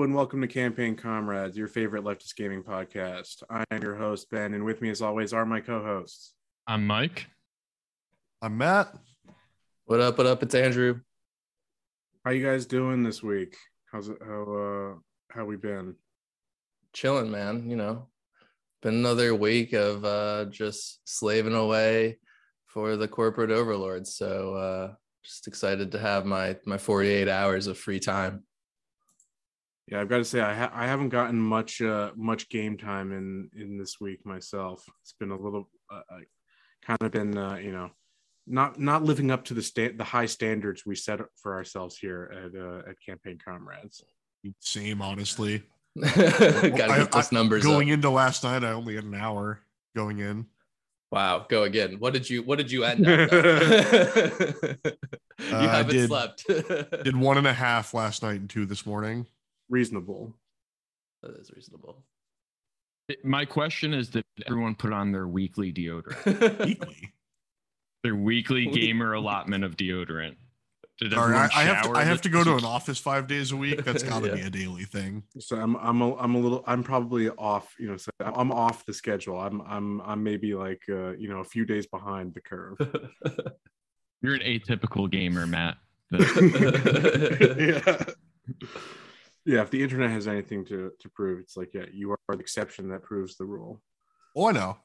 Hello and welcome to Campaign Comrades, your favorite leftist gaming podcast. I am your host, Ben, and with me, as always, are my co hosts. I'm Mike. I'm Matt. What up? What up? It's Andrew. How you guys doing this week? How's it? How uh, how we been? Chilling, man. You know, been another week of uh, just slaving away for the corporate overlords. So uh, just excited to have my my 48 hours of free time. Yeah, I've got to say I ha- I haven't gotten much uh, much game time in in this week myself. It's been a little uh, kind of been uh, you know not not living up to the sta- the high standards we set for ourselves here at uh, at Campaign Comrades. Same, honestly. Gotta I- get those I- numbers Going up. into last night, I only had an hour going in. Wow, go again. What did you What did you end up? you Uh, haven't did- slept. Did one and a half last night and two this morning. Reasonable. that is reasonable. My question is that everyone put on their weekly deodorant? Weekly. Their weekly gamer allotment of deodorant. Did Sorry, everyone I, I have to. shower I have to go to an office five days a week. That's got to Yeah. be a daily thing. So I'm I'm a, I'm a little I'm probably off. You know, so I'm off the schedule. I'm I'm I'm maybe like uh, you know a few days behind the curve. You're an atypical gamer, Matt. yeah. Yeah, if the internet has anything to, to prove, it's like, yeah, you are the exception that proves the rule. Oh, I know.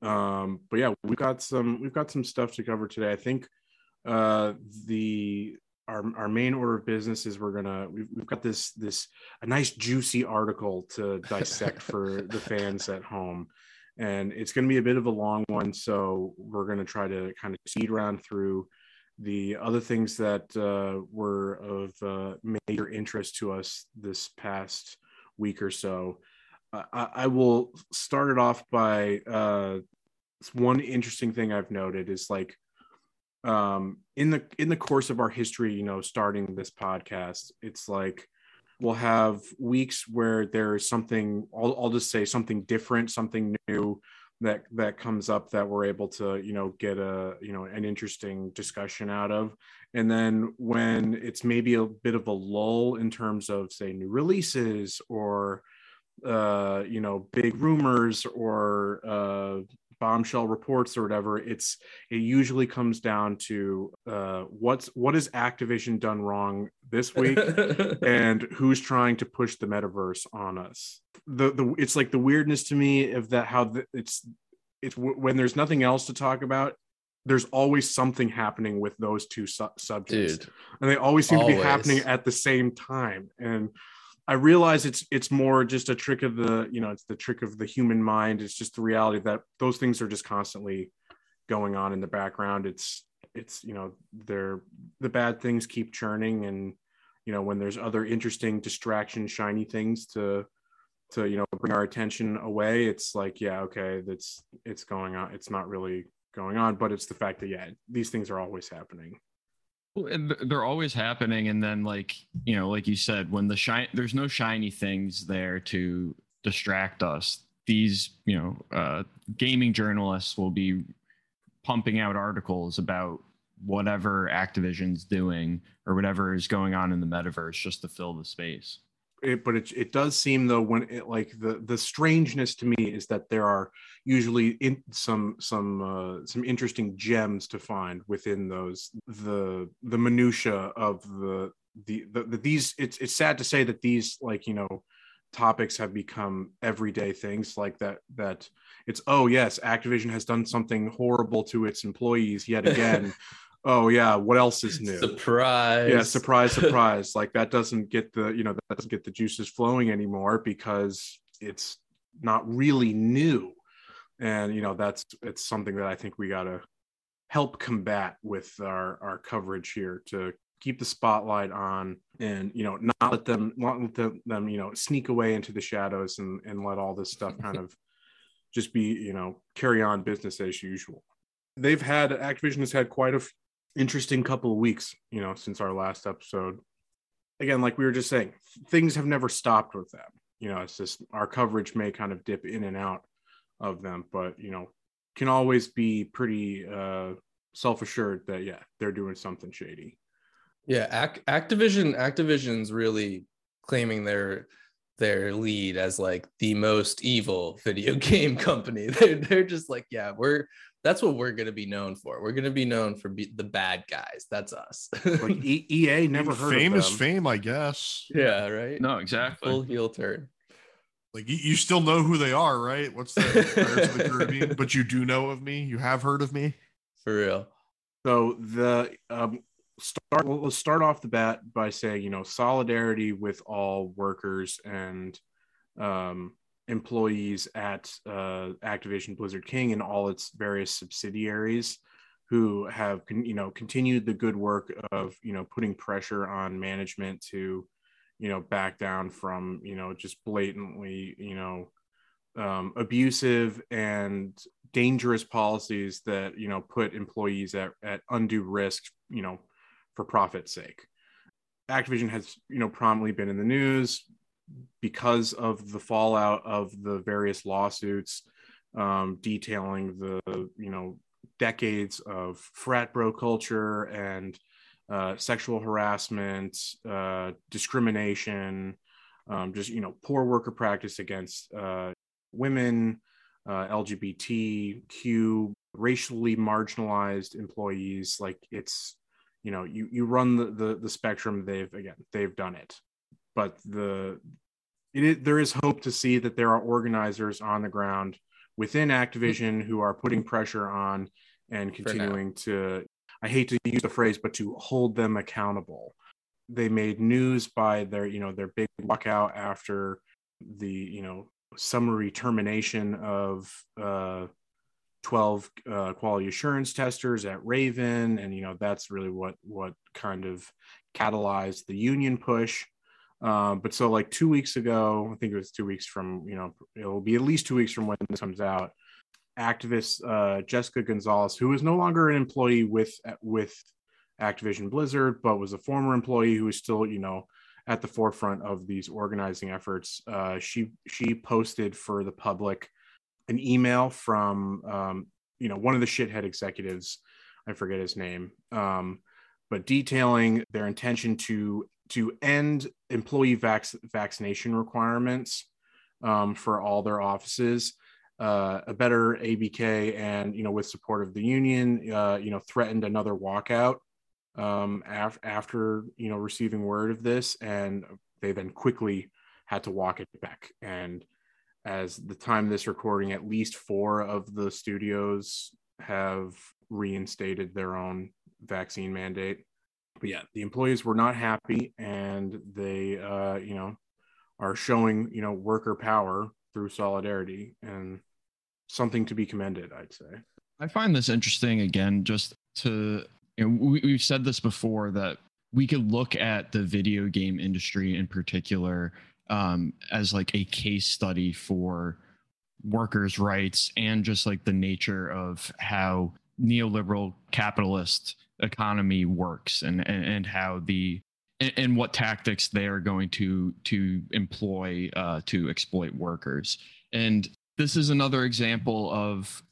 Um, but yeah, we've got some we've got some stuff to cover today. I think uh the our, our main order of business is we're gonna we've, we've got this this a nice juicy article to dissect for the fans at home and it's going to be a bit of a long one so we're going to try to kind of speed round through the other things that uh, were of uh, major interest to us this past week or so I, I will start it off by uh, one interesting thing i've noted is like um in the in the course of our history you know starting this podcast it's like we'll have weeks where there's something I'll, I'll just say something different something new that that comes up that we're able to you know get a you know an interesting discussion out of. And then when it's maybe a bit of a lull in terms of say new releases or uh you know big rumors or uh bombshell reports or whatever it's it usually comes down to uh what's what has activision done wrong this week and who's trying to push the metaverse on us? The the it's like the weirdness to me of that how the, it's it's when there's nothing else to talk about there's always something happening with those two su- subjects. Dude, and they always seem to be happening at the same time. And i realize it's it's more just a trick of the you know it's the trick of the human mind. It's just the reality that those things are just constantly going on in the background. It's it's you know they're the bad things keep churning and you know when there's other interesting distraction shiny things to to you know bring our attention away it's like yeah okay that's it's going on it's not really going on. But it's the fact that yeah these things are always happening they're always happening, and then like you know, like you said, when the shine, there's no shiny things there to distract us. These you know, uh, gaming journalists will be pumping out articles about whatever Activision's doing or whatever is going on in the metaverse just to fill the space. It, but it, it does seem though when it like the the strangeness to me is that there are usually in some some uh, some interesting gems to find within those the the minutia of the the, the, the these it's it's sad to say that these like you know topics have become everyday things like that that it's oh yes activision has done something horrible to its employees yet again oh yeah what else is new? Surprise. yeah surprise. surprise like that doesn't get the you know that doesn't get the juices flowing anymore because it's not really new. And you know that's it's something that i think we got to help combat with our our coverage here to keep the spotlight on and you know not let them not let them, them you know sneak away into the shadows and and let all this stuff kind of just be you know carry on business as usual. They've had activision has had quite a interesting couple of weeks you know since our last episode again like we were just saying things have never stopped with them you know it's just our coverage may kind of dip in and out of them but you know can always be pretty uh self-assured that yeah they're doing something shady Yeah, Ac- Activision. Activision's really claiming their their lead as like the most evil video game company. They're they're just like, yeah, we're that's what we're gonna be known for. We're gonna be known for be, the bad guys. That's us. Like e- EA never heard fame of is them. fame, I guess. yeah, right. No, exactly. Full heel turn. Like you, you still know who they are, right? What's the the Caribbean? But you do know of me. You have heard of me. For real. So the um, start. Well, let's start off the bat by saying, you know, solidarity with all workers and um, employees at uh, Activision Blizzard King and all its various subsidiaries, who have, you know, continued the good work of, you know, putting pressure on management to, you know, back down from, you know, just blatantly, you know, um, abusive and dangerous policies that you know put employees at, at undue risk you know for profit's sake. Activision has you know prominently been in the news because of the fallout of the various lawsuits um, detailing the you know decades of frat bro culture and uh, sexual harassment uh, discrimination um, just you know poor worker practice against uh, women uh, LGBTQ, racially marginalized employees. Like it's, you know, you you run the the, the spectrum. They've again, they've done it, but the it is, there is hope to see that there are organizers on the ground within Activision who are putting pressure on and continuing to. I hate to use the phrase, but to hold them accountable. They made news by their, you know, their big walkout after the, you know, summary termination of uh, 12 uh, quality assurance testers at Raven, and you know that's really what what kind of catalyzed the union push. Um, but so like two weeks ago, I think it was two weeks from you know it'll be at least two weeks from when this comes out. Activist uh, Jessica Gonzalez, who is no longer an employee with with Activision Blizzard, but was a former employee who is still you know at the forefront of these organizing efforts. Uh, she she posted for the public an email from um, you know one of the shithead executives, I forget his name, um, but detailing their intention to to end employee vac- vaccination requirements um, for all their offices. Uh, a better ABK and you know with support of the union, uh, you know threatened another walkout um, af- after you know receiving word of this, and they then quickly had to walk it back. And as the time this recording, at least four of the studios have reinstated their own vaccine mandate. But yeah, the employees were not happy, and they uh, you know are showing you know worker power through solidarity and something to be commended, I'd say. I find this interesting again, just to, you know, we, we've said this before that we could look at the video game industry in particular um, as like a case study for workers' rights and just like the nature of how neoliberal capitalist economy works and, and, and how the and, and what tactics they are going to to employ uh, to exploit workers. And this is another example of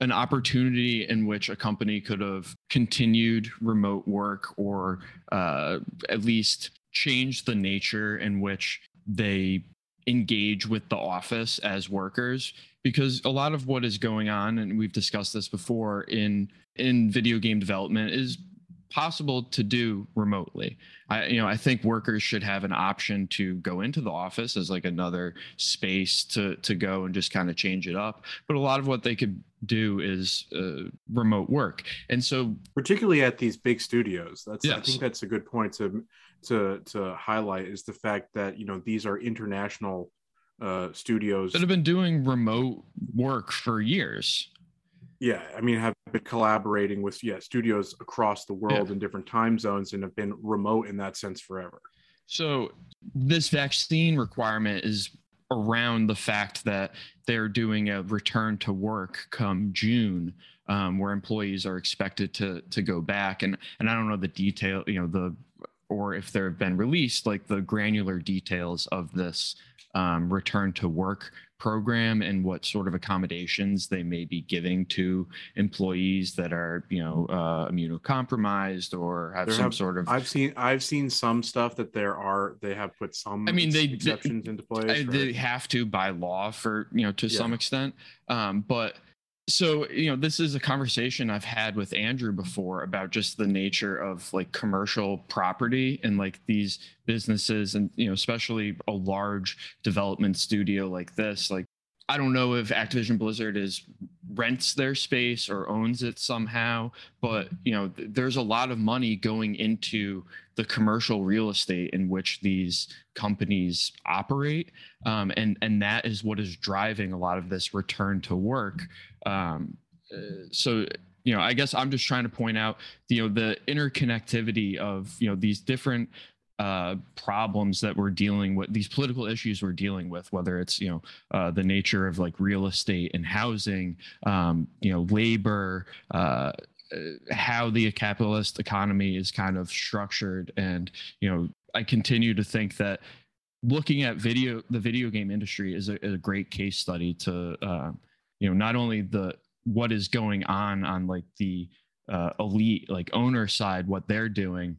an opportunity in which a company could have continued remote work or uh, at least changed the nature in which they engage with the office as workers because a lot of what is going on and we've discussed this before in in video game development is possible to do remotely. I you know I think workers should have an option to go into the office as like another space to to go and just kind of change it up. But a lot of what they could do is uh, remote work, and so particularly at these big studios that's i think that's a good point to to to highlight is the fact that you know these are international uh studios that have been doing remote work for years. Yeah i mean have been collaborating with yeah studios across the world in different time zones and have been remote in that sense forever So this vaccine requirement is around the fact that they're doing a return to work come June, um, where employees are expected to to go back. And and I don't know the detail, you know, the or if there have been released like the granular details of this um, return to work program and what sort of accommodations they may be giving to employees that are you know uh, immunocompromised or have There some have- sort of I've seen I've seen some stuff that there are they have put some I mean, they- exceptions into place. I- they have to by law for you know to Yeah. some extent um but so you know this is a conversation i've had with andrew before about just the nature of like commercial property and like these businesses and you know especially a large development studio like this like i don't know if activision blizzard is rents their space or owns it somehow but you know th- there's a lot of money going into the commercial real estate in which these companies operate um, and and that is what is driving a lot of this return to work um, uh, so you know i guess i'm just trying to point out you know the interconnectivity of you know these different uh, problems that we're dealing with these political issues we're dealing with whether it's you know uh, the nature of like real estate and housing um, you know labor uh, uh, how the capitalist economy is kind of structured. And you know i continue to think that looking at video the video game industry is a, is a great case study to uh, you know not only the what is going on on like the uh, elite like owner side what they're doing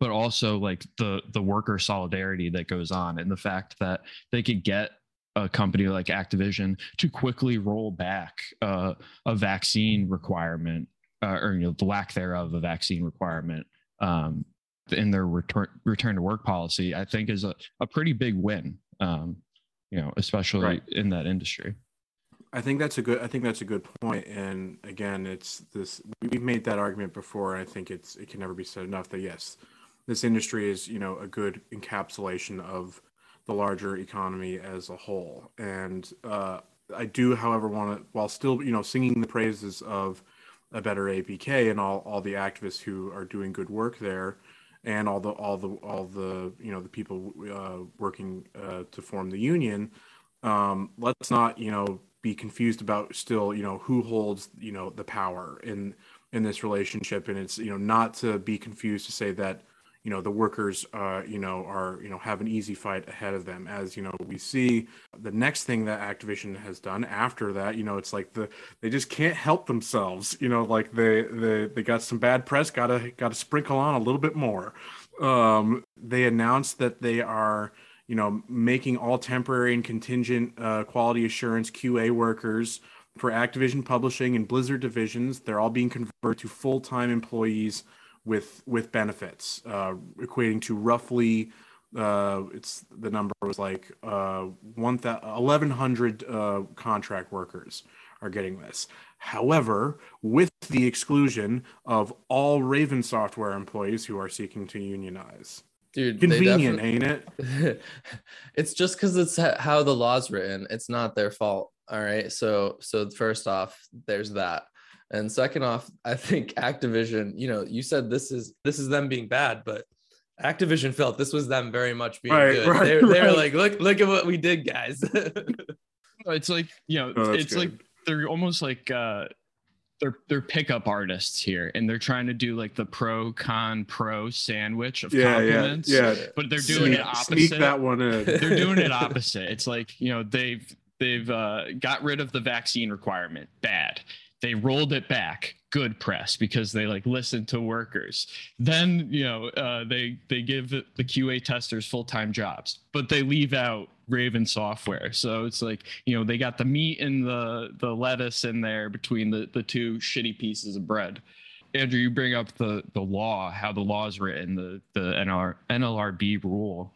but also like the the worker solidarity that goes on and the fact that they could get a company like Activision to quickly roll back uh, a vaccine requirement uh, or you know the lack thereof a vaccine requirement um, in their return return to work policy, I think is a, a pretty big win. Um, you know, especially Right. in that industry. I think that's a good. I think that's a good point. And again, it's this. We've made that argument before. And I think it's it can never be said enough that yes, this industry is you know a good encapsulation of the larger economy as a whole. And uh, I do, however, want to while still you know singing the praises of a better ABK and all all the activists who are doing good work there. And all the all the all the you know the people uh, working uh, to form the union, um, let's not you know be confused about still you know who holds you know the power in in this relationship and it's you know not to be confused to say that you know the workers uh you know are you know have an easy fight ahead of them as you know we see the next thing that activision has done after that you know it's like the they just can't help themselves you know like they they, they got some bad press gotta gotta sprinkle on a little bit more um they announced that they are you know, making all temporary and contingent uh, quality assurance QA workers for Activision Publishing and Blizzard divisions. They're all being converted to full-time employees with with benefits, uh, equating to roughly. Uh, it's the number was like uh, one eleven hundred uh, contract workers are getting this. However, with the exclusion of all Raven Software employees who are seeking to unionize. Dude, Convenient, ain't it? it's just because it's how the law's written. It's not their fault. All right. So so first off, there's that. And second off, I think Activision, you know, you said this is this is them being bad, but Activision felt this was them very much being Right, good. right, they're, they're right. like, look, look at what we did, guys. It's like you know, Oh, that's it's like they're almost like uh, they're they're pickup artists here, and they're trying to do like the pro con pro sandwich of Yeah, yeah, compliments. yeah. But they're doing Sneak- it opposite. Sneak that one in. they're doing it opposite. It's like you know they've they've uh, got rid of the vaccine requirement. Bad. They rolled it back. Good press because they like listen to workers. Then you know uh, they they give the QA testers full time jobs, but they leave out Raven Software. So it's like you know they got the meat and the the lettuce in there between the the two shitty pieces of bread. Andrew, you bring up the the law, how the law is written, the the NR, NLRB rule,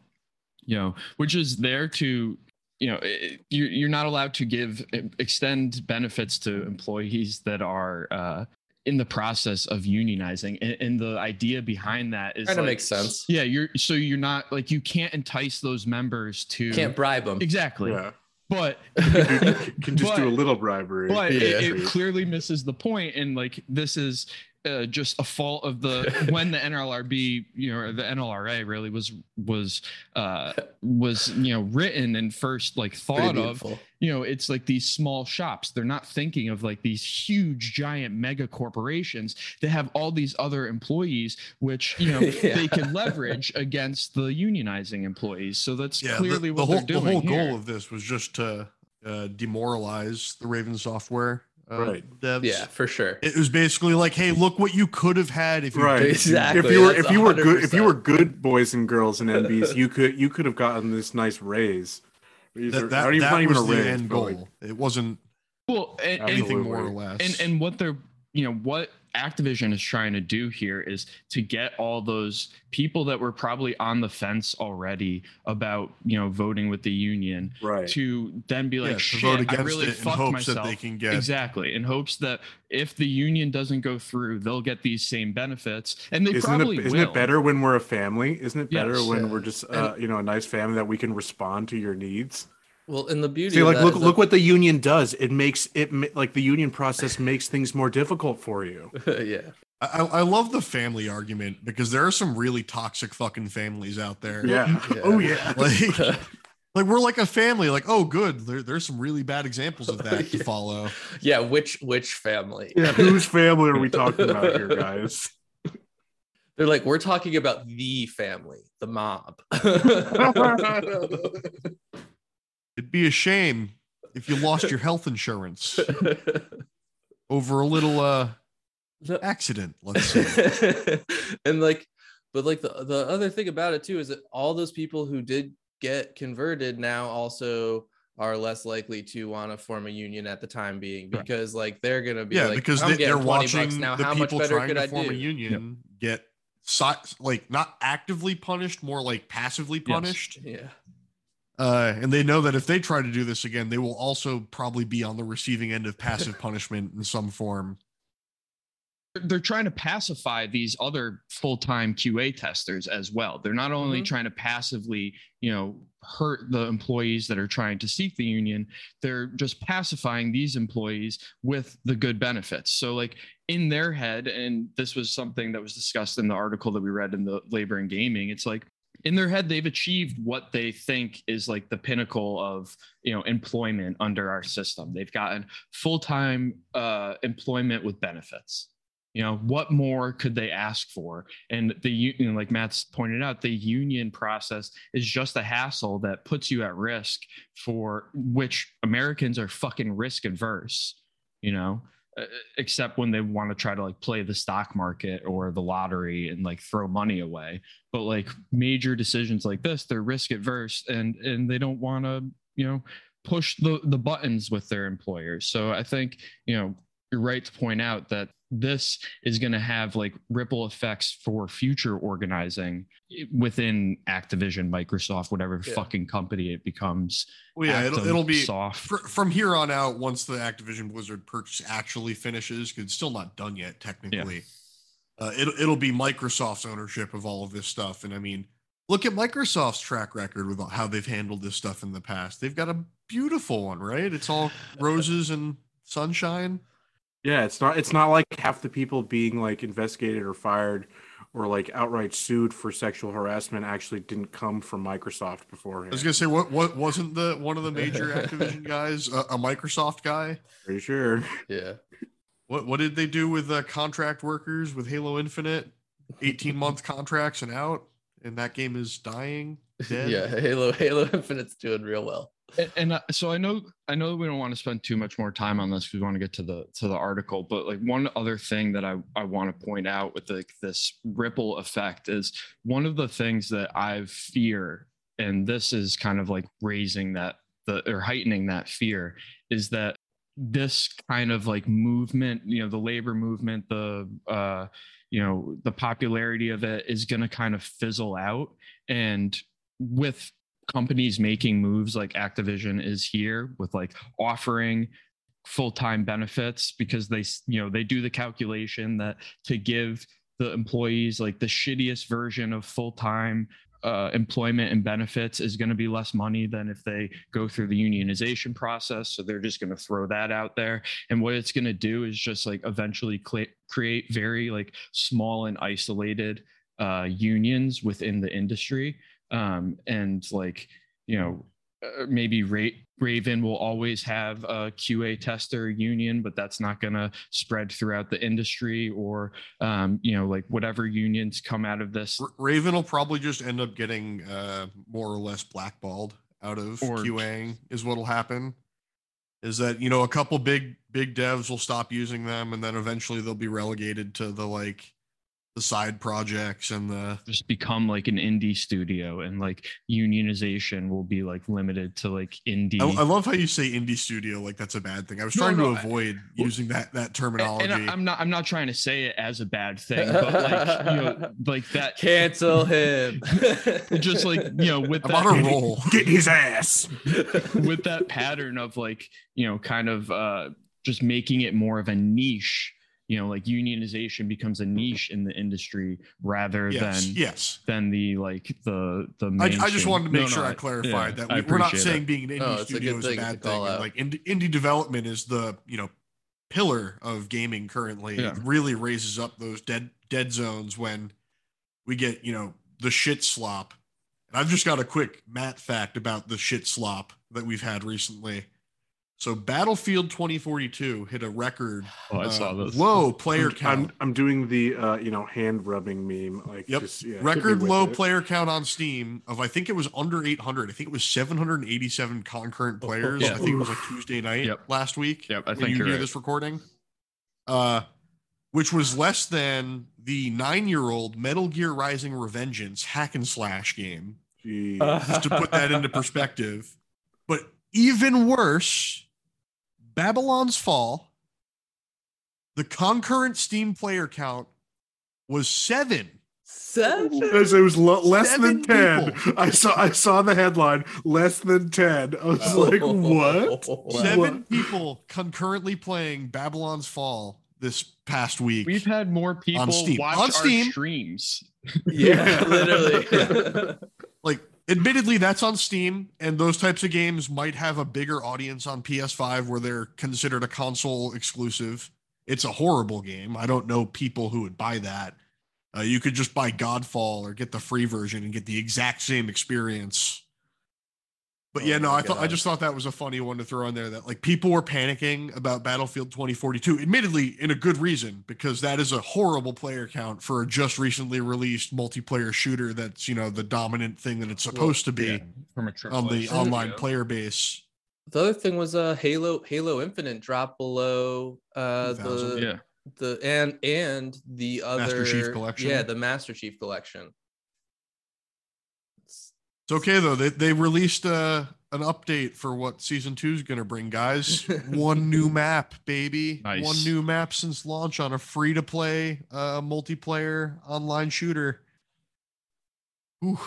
you know, which is there to, you know, eh, eh, it, you you're not allowed to give eh, extend benefits to employees that are uh, in the process of unionizing, and, and the idea behind that is kind of like- makes sense. Yeah, you're so you're not like you can't entice those members to Can't bribe them. exactly, yeah. but You can just do a little bribery. but Yeah. it, it clearly misses the point and like this is uh, just a fault of the when the NLRB you know the NLRA really was was uh was you know written and first like thought of you know it's like these small shops they're not thinking of like these huge giant mega corporations that have all these other employees which you know Yeah. they can leverage against the unionizing employees so that's Yeah, clearly the, what the whole they're doing the whole here. goal of this was just to uh, demoralize the Raven Software uh, Right. devs. Yeah, for sure. It was basically like, hey, look what you could have had if you Right. Exactly. if you were that's if you were good if you were good boys and girls and NBs, you could you could have gotten this nice raise. These That, that, that even was the raise, end but, like, goal. It wasn't Well, and, and anything Absolutely. more or less. and and what they're you know what activision is trying to do here is to get all those people that were probably on the fence already about you know voting with the union right. to then be like to shit vote i against really it in fucked hopes myself that they can get exactly in hopes that if the union doesn't go through they'll get these same benefits and they Isn't probably it isn't will it better when we're a family? Isn't it better Yes. when we're just uh, you know a nice family that we can respond to your needs? Well, and the beauty See, like that look look that- what the union does. It makes it like the union process makes things more difficult for you. yeah. I, I love the family argument because there are some really toxic fucking families out there. Yeah. Yeah. Oh yeah. Like, like we're like a family. Like, oh, good. There, there's some really bad examples of that to follow. yeah, which which family? Yeah. Whose family are we talking about here, guys? They're like, we're talking about the family, the mob. It'd be a shame if you lost your health insurance over a little uh accident. Let's say. and like, but like the the other thing about it too is that all those people who did get converted now also are less likely to want to form a union at the time being because like they're gonna be yeah, like because they, they're watching now the how much people better trying could to I form do a union get si- like not actively punished, more like passively Yes. punished. yeah Uh, and they know that if they try to do this again, they will also probably be on the receiving end of passive punishment in some form. they're trying to pacify these other full-time QA testers as well. They're not only Mhm. trying to passively, you know, hurt the employees that are trying to seek the union, they're just pacifying these employees with the good benefits. So like in their head and this was something that was discussed in the article that we read in the Labor and Gaming, it's like in their head they've achieved what they think is like the pinnacle of you know employment under our system. They've gotten full-time uh, employment with benefits. You know what more could they ask for? And the union like matt's pointed out the union process is just a hassle that puts you at risk for which americans are fucking risk averse you know except when they want to try to like play the stock market or the lottery and like throw money away. But like major decisions like this they're risk adverse and and they don't want to you know push the the buttons with their employers. So i think you know you're right to point out that this is going to have like ripple effects for future organizing within Activision, Microsoft, whatever Yeah. fucking company it becomes. Well, yeah, it'll, it'll be soft. fr- from here on out. Once the Activision Blizzard purchase actually finishes, 'cause it's still not done yet technically. Uh, it'll it'll be Microsoft's ownership of all of this stuff, and I mean, look at Microsoft's track record with how they've handled this stuff in the past. They've got a beautiful one, right? It's all roses and sunshine. Yeah, it's not it's not like half the people being like investigated or fired or like outright sued for sexual harassment actually didn't come from Microsoft beforehand. I was gonna say, what what wasn't the one of the major Activision guys a, a Microsoft guy? Pretty sure. yeah What what did they do with uh, contract workers with Halo Infinite? Eighteen month contracts and out, and that game is dying. Dead. yeah halo halo infinite's doing real well And, uh, so I know I know that we don't want to spend too much more time on this because we want to get to the to the article. But like one other thing that I I want to point out with like this ripple effect is one of the things that I fear, and this is kind of like raising that the or heightening that fear is that this kind of like movement you know the labor movement the uh you know the popularity of it is going to kind of fizzle out and with companies making moves like Activision is here with like offering full-time benefits because they you know they do the calculation that to give the employees like the shittiest version of full-time uh, employment and benefits is going to be less money than if they go through the unionization process. So they're just going to throw that out there. And what it's going to do is just like eventually cl- create very like small and isolated uh, unions within the industry um, and like you know uh, maybe Ra- Raven will always have a QA tester union, but that's not going to spread throughout the industry or, um, you know, like whatever unions come out of this. Raven will probably just end up getting uh, more or less blackballed out of Or- QAing is what'll happen. is that you know a couple big big devs will stop using them, and then eventually they'll be relegated to the like the side projects and the just become like an indie studio and like unionization will be like limited to like indie I, I love how you say indie studio like that's a bad thing. I was No, trying no, to avoid well, using that that terminology. and I- I'm not I'm not trying to say it as a bad thing, but like you know, like that Cancel him. just like you know with I'm that on a roll. Get his ass. with that pattern of like you know kind of uh just making it more of a niche you know like unionization becomes a niche in the industry rather Yes, than yes. than the like the the I, I just wanted to make No, sure no, I clarified yeah, that I we, we're not appreciate saying it. being an indie No, it's a studio is a bad thing. and. Like indie, indie development is the you know pillar of gaming currently. Yeah. It really raises up those dead dead zones when we get you know the shit slop. And I've just got a quick Matt fact about the shit slop that we've had recently. So Battlefield 2042 hit a record oh, i uh, saw this low player I'm, count. I'm I'm doing the uh, you know hand rubbing meme like Yep. just yeah, record low it. player count on Steam of I think it was under 800. I think it was 787 concurrent players. Yeah. I think it was like Tuesday night Yep. last week. Yep, I when think you hear right. this recording, uh, which was less than the nine-year-old Metal Gear Rising: Revengeance hack and slash game. Jeez. Just to put that into perspective, but even worse, Babylon's Fall. The concurrent Steam player count was seven. Seven. It was lo- less Seven than ten. people. I saw I saw the headline. Less than ten. I was oh. like, what? Seven people concurrently playing Babylon's Fall this past week. we've had more people Steam. watch On our Steam. streams Yeah, literally. like admittedly that's on steam and those types of games might have a bigger audience on ps5 where they're considered a console exclusive. It's a horrible game. I don't know people who would buy that. Uh, you could just buy godfall or get the free version and get the exact same experience but yeah Oh no my i thought i just thought that was a funny one to throw in there that like people were panicking about battlefield 2042 admittedly in a good reason because that is a horrible player count for a just recently released multiplayer shooter that's you know the dominant thing that it's supposed to be Yeah, from a on the online studio. player base the other thing was uh Halo Halo Infinite dropped below uh the yeah the and and the other Master Chief Collection? Yeah, the Master Chief collection. It's- it's okay though they, they released uh an update for what season two is going to bring guys one new map baby Nice. one new map since launch on a free to play uh multiplayer online shooter Ooh,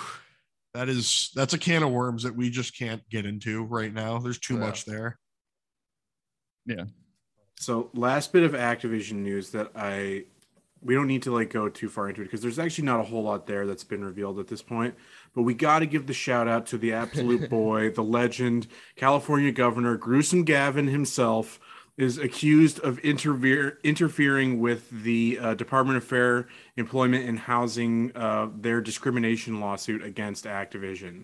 that is that's a can of worms that we just can't get into right now there's too Yeah. much there Yeah. So last bit of Activision news that I we don't need to like go too far into it because there's actually not a whole lot there that's been revealed at this point. But we got to give the shout out to the absolute boy, the legend, California Governor Gruesome Gavin himself is accused of interfere, interfering with the uh, Department of Fair Employment and Housing uh, their discrimination lawsuit against Activision.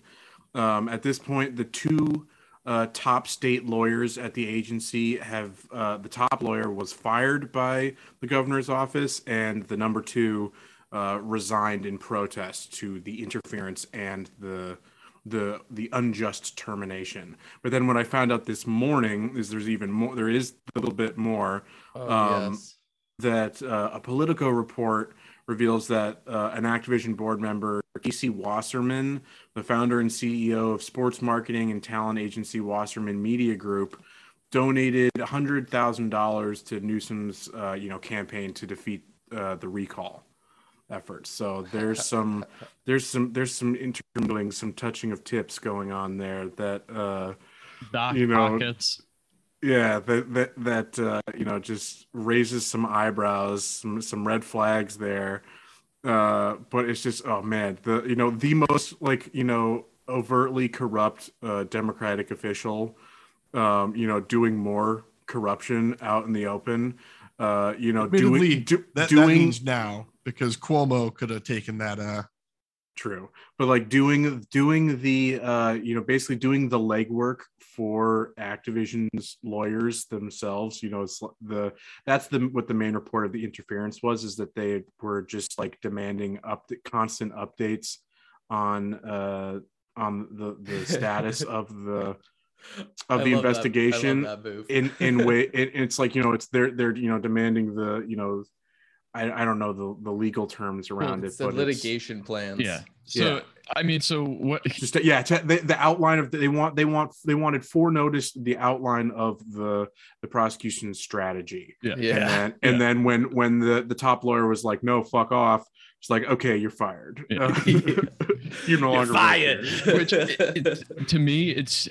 Um, at this point, the two uh, top state lawyers at the agency have uh, the top lawyer was fired by the governor's office, and the number two uh, resigned in protest to the interference and the the the unjust termination. But then what I found out this morning is there's even more. There is a little bit more Oh, Um, yes. that uh, a Politico report reveals that uh, an Activision board member, Casey Wasserman, the founder and CEO of sports marketing and talent agency Wasserman Media Group, donated $100,000 to Newsom's uh, you know campaign to defeat uh, the recall efforts. So there's some there's some there's some intermingling, some touching of tips going on there that uh, Doc You know, pockets yeah, that that that uh, you know just raises some eyebrows, some some red flags there. Uh, but it's just oh man, the you know the most like you know overtly corrupt uh, Democratic official, um, you know doing more corruption out in the open. Uh, you know Admittedly, doing do, that, that doing means now because cuomo could have taken that uh True. But like doing doing the uh you know basically doing the legwork for Activision's lawyers themselves, you know, it's the that's the what the main report of the interference was is that they were just like demanding up constant updates on uh on the the status of the of I the love that- I love investigation that in in way it, it's like you know it's they're they're you know demanding the you know I, I don't know the the legal terms around it's it the but it's litigation plans. Yeah. So Yeah. I mean, so what? just yeah to, the, the outline of they want they want they wanted for notice the outline of the the prosecution's strategy Yeah. and Yeah. then and then when when the the top lawyer was like no fuck off it's like okay you're fired Yeah. You're no You're longer fired. Which it, it- to me, it's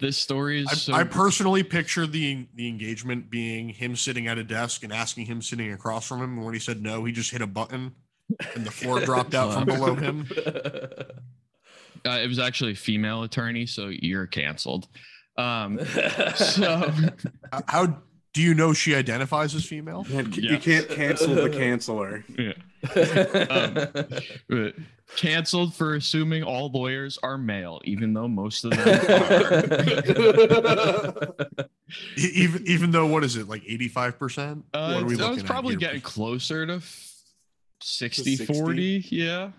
this story is I, so. I personally picture the the engagement being him sitting at a desk and asking him sitting across from him. And when he said no, he just hit a button and the floor dropped out from below him. uh, it was actually a female attorney, so you're canceled. Um, so How- How do you know she identifies as female? Man, c- Yeah. you can't cancel the canceller uh, canceled for assuming all lawyers are male, even though most of them are. Even even though what is it like eighty five percent? Uh, What are we that was looking at probably here? getting closer to f- 60, 60? 40. Yeah.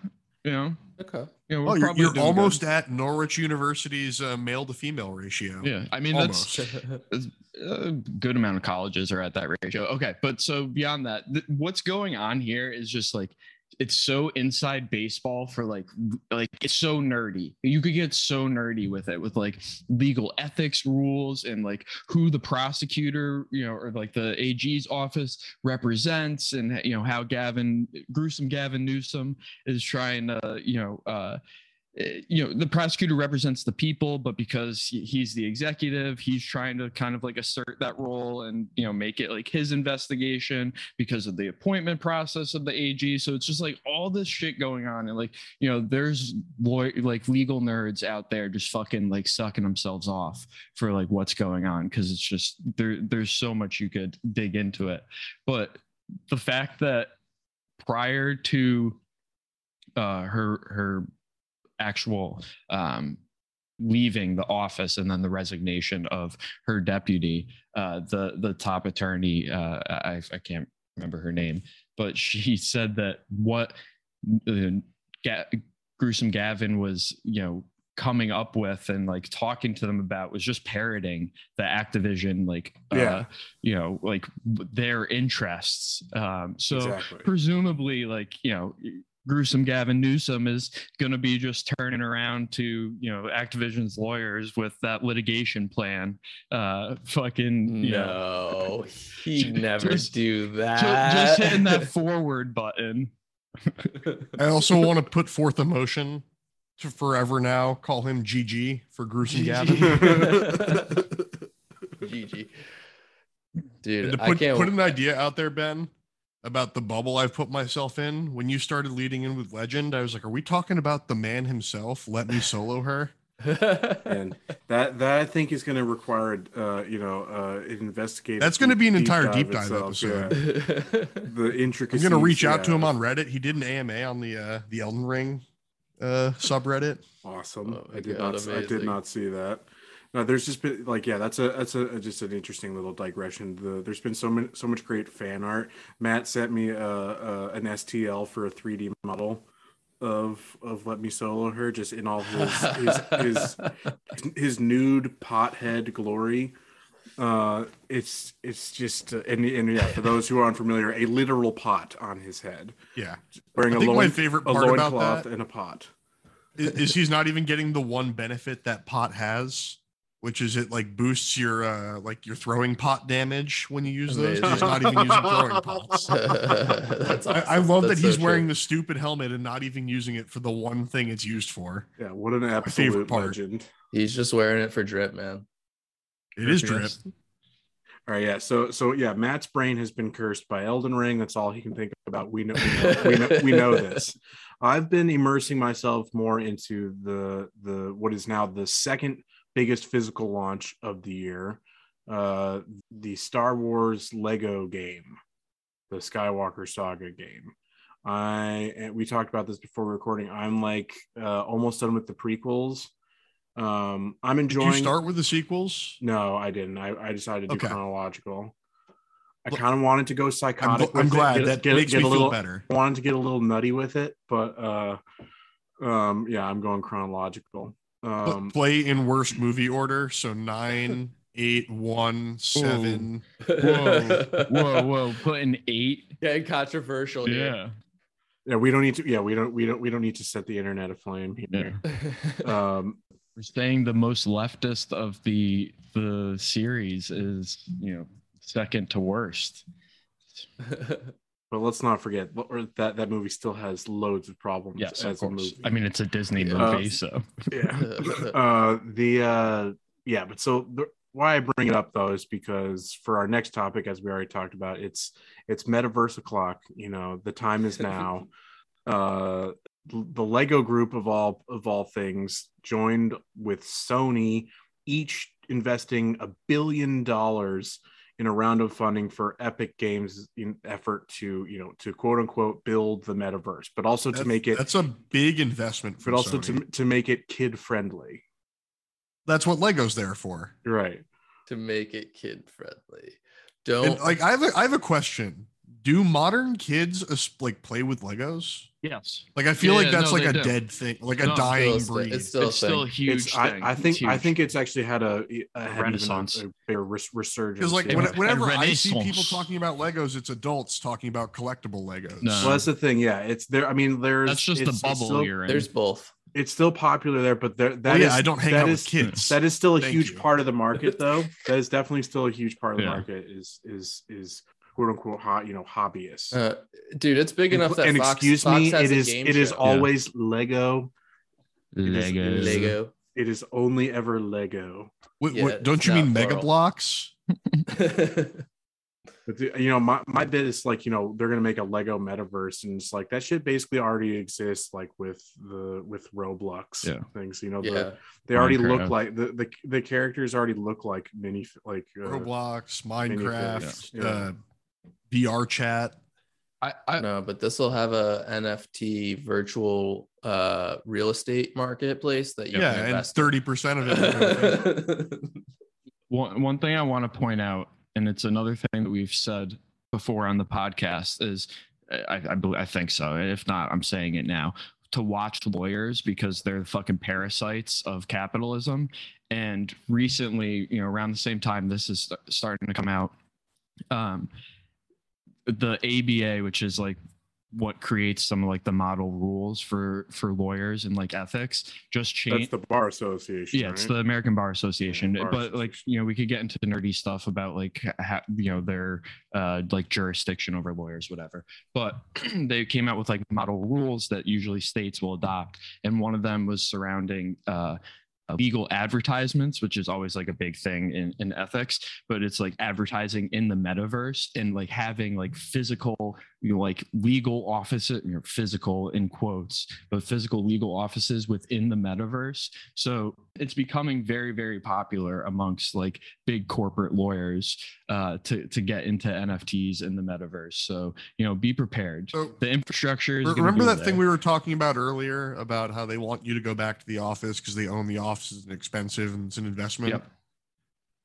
You know, okay. yeah, we're Oh, you're, probably you're almost good. at Norwich University's uh, male to female ratio. Yeah. I mean, that's a good amount of colleges are at that ratio. Okay, but so beyond that, th- what's going on here is just like it's so inside baseball for like like it's so nerdy. You could get so nerdy with it with like legal ethics rules and like who the prosecutor, you know, or like the AG's office represents and you know how Gavin gruesome Gavin Newsom is trying to, you know, uh you know the prosecutor represents the people but because he's the executive he's trying to kind of like assert that role and you know make it like his investigation because of the appointment process of the ag so it's just like all this shit going on and like you know there's like legal nerds out there just fucking like sucking themselves off for like what's going on because it's just there there's so much you could dig into it. But the fact that prior to uh her her actual um, leaving the office and then the resignation of her deputy, uh, the the top attorney. Uh, I I can't remember her name, but she said that what uh, Ga- gruesome Gavin was, you know coming up with and like talking to them about was just parroting the activision like uh, Yeah. you know like their interests um so exactly presumably like you know gruesome gavin newsom is going to be just turning around to you know activision's lawyers with that litigation plan uh fucking you know, No, he'd never Just- do that. just hitting that forward button I also want to put forth a motion to forever now call him GG for gruesome Gavin. GG. And Dude, to I can't. put an idea out there, Ben, about the bubble I've put myself in. When you started leading in with Legend, I was like, are we talking about the man himself? Let me solo her. and that that I think is going to require uh you know uh an investigative That's gonna be an entire deep dive itself, episode. yeah. the I'm gonna reach out to him on Reddit. He did an AMA on the uh the Elden Ring uh subreddit. awesome Oh I did God, not I did not see that no there's just been like yeah that's a that's a, just an interesting little digression. The there's been so many so much great fan art. Matt sent me uh, uh an STL for a 3D model of of let me solo her just in all his his his, his nude pothead glory. Uh it's it's just uh, and, and yeah for those who are unfamiliar a literal pot on his head. Yeah. wearing I a think my loin, favorite a part about loincloth that and a pot. is, is he's not even getting the one benefit that pot has, which is it like boosts your uh like your throwing pot damage when you use those. Amazing. He's not even using throwing pots. That's I, I love That's that he's so wearing true. the stupid helmet and not even using it for the one thing it's used for. yeah what an favorite absolute part. legend He's just wearing it for drip, man. It is drip. Yes. All right, yeah. So, so yeah, Matt's brain has been cursed by Elden Ring. That's all he can think about. We know, we know, we know, we know this. I've been immersing myself more into the the what is now the second biggest physical launch of the year, uh, the Star Wars Lego game, the Skywalker Saga game. I and we talked about this before recording. I'm like uh, almost done with the prequels. Um, I'm Did enjoying. you start with the sequels? No, I didn't. I, I decided to do chronological. I kind of wanted to go I'm, psychotic. I'm it, glad get- that get, makes get me a little, feel better. wanted to get a little nutty with it, but uh, um, yeah, I'm going chronological. Um, Play in worst movie order. So nine, eight, one, seven. Whoa, whoa, whoa! Put Putting eight. Yeah, controversial here. Yeah. yeah, we don't need to. Yeah, we don't. We don't. We don't need to set the internet aflame here. Um, We're saying the most leftist of the the series is you know second to worst. but let's not forget or that that movie still has loads of problems. Yes, of as a course. movie. I mean, it's a Disney Yeah. movie, Uh, so yeah. uh, the uh, yeah, but so the, why I bring it up though is because for our next topic, as we already talked about, it's it's metaverse o'clock. You know, the time is now. uh, the Lego Group of all of all things joined with Sony, each investing a billion dollars in a round of funding for Epic Games in effort to you know to quote unquote build the metaverse, but also to make it, That's a big investment. but also Sony. to to make it kid friendly. That's what Lego's there for. Right. to make it kid friendly. Don't like, I have a, I have a question. Do modern kids like play with Legos? Yes, Like, I feel Yeah, like that's no, like a do. dead thing, like a dying still breed. thing. It's still it's a still a thing. huge. It's, I, thing. I It's think I huge. think it's actually had a, a had Renaissance. a, a resurgence. Because like yeah. whenever I see people talking about Legos, it's adults talking about collectible Legos. No. well, that's the thing. Yeah, it's there. I mean, there's that's just the it's- it's bubble still- you're in. there's both. It's still popular there, but there that Well, yeah, is- I don't hang that out is- with kids. That is still a Thank huge you. part of the market, though. that is definitely still a huge part of the Yeah. market. Is is is quote unquote hot, you know, hobbyists. Uh, dude, it's big enough that and Fox, excuse Fox me, has it a is game it is always Lego. Lego. it is- Lego. It is only ever Lego. What, Yeah, what, don't you mean not Mega. Blocks? But the, you know, my, my bit is like, you know, they're gonna make a Lego metaverse, and it's like that shit basically already exists, like with the with Roblox Yeah. things. You know, the, yeah, they already Minecraft. look like the, the the characters already look like mini like uh, Roblox, Minifigures, Minecraft, yeah. uh, VR chat. I, I, no, but this will have a NFT virtual uh real estate marketplace that you Yeah, can and invest thirty percent of it. one one thing I want to point out, and it's another thing that we've said before on the podcast, is I, I believe I think so. If not, I'm saying it now. To watch lawyers because they're the fucking parasites of capitalism. And recently, you know, around the same time this is st- starting to come out, um, the ABA, which is like what creates some of like the model rules for for lawyers and like ethics, just change that's the bar association. Yeah, it's the American Bar Association. Bar but like, you know, we could get into the nerdy stuff about like, ha- you know, their uh, like jurisdiction over lawyers, whatever. But they came out with like model rules that usually states will adopt, and one of them was surrounding uh, legal advertisements, which is always like a big thing in, in ethics. But it's like advertising in the metaverse and like having like physical, you know, like legal offices, you know, physical in quotes, but physical legal offices within the metaverse. So it's becoming very, very popular amongst like big corporate lawyers uh, to to get into NFTs in the metaverse. So you know, be prepared. So The infrastructure is. remember be that thing we were talking about earlier about how they want you to go back to the office because they own the offices and expensive and it's an investment. Yep.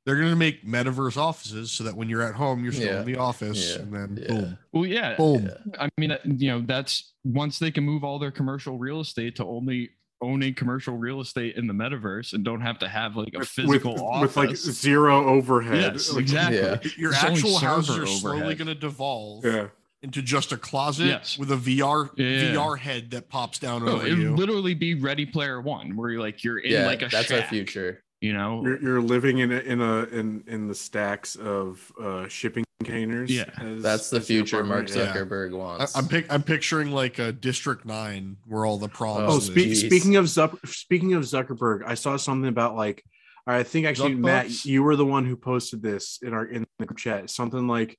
They're going to make metaverse offices so that when you're at home, you're still Yeah. in the office, Yeah. and then Yeah. boom, Well, yeah. boom. Yeah. I mean, uh, you know, that's once they can move all their commercial real estate to only owning commercial real estate in the metaverse and don't have to have like a with, physical with, office. with like zero overhead. yes, Like, exactly. Yeah. Your It's actual houses server are slowly going to devolve Yeah. Into just a closet Yes. with a VR Yeah. VR head that pops down No, over it you. literally be Ready Player One, where you're like you're in yeah, like a that's shack, our future. You know, You're, you're living in a, in a in in the stacks of uh shipping containers. Yeah. as- That's the future Mark apartment. Yeah. Zuckerberg I, wants. I'm pic- I'm picturing like a District Nine where all the problems. Oh, Oh, spe- speaking of Zuck- speaking of Zuckerberg, I saw something about like I think actually Matt, Zuckbucks? you were the one who posted this in our in the chat. Something like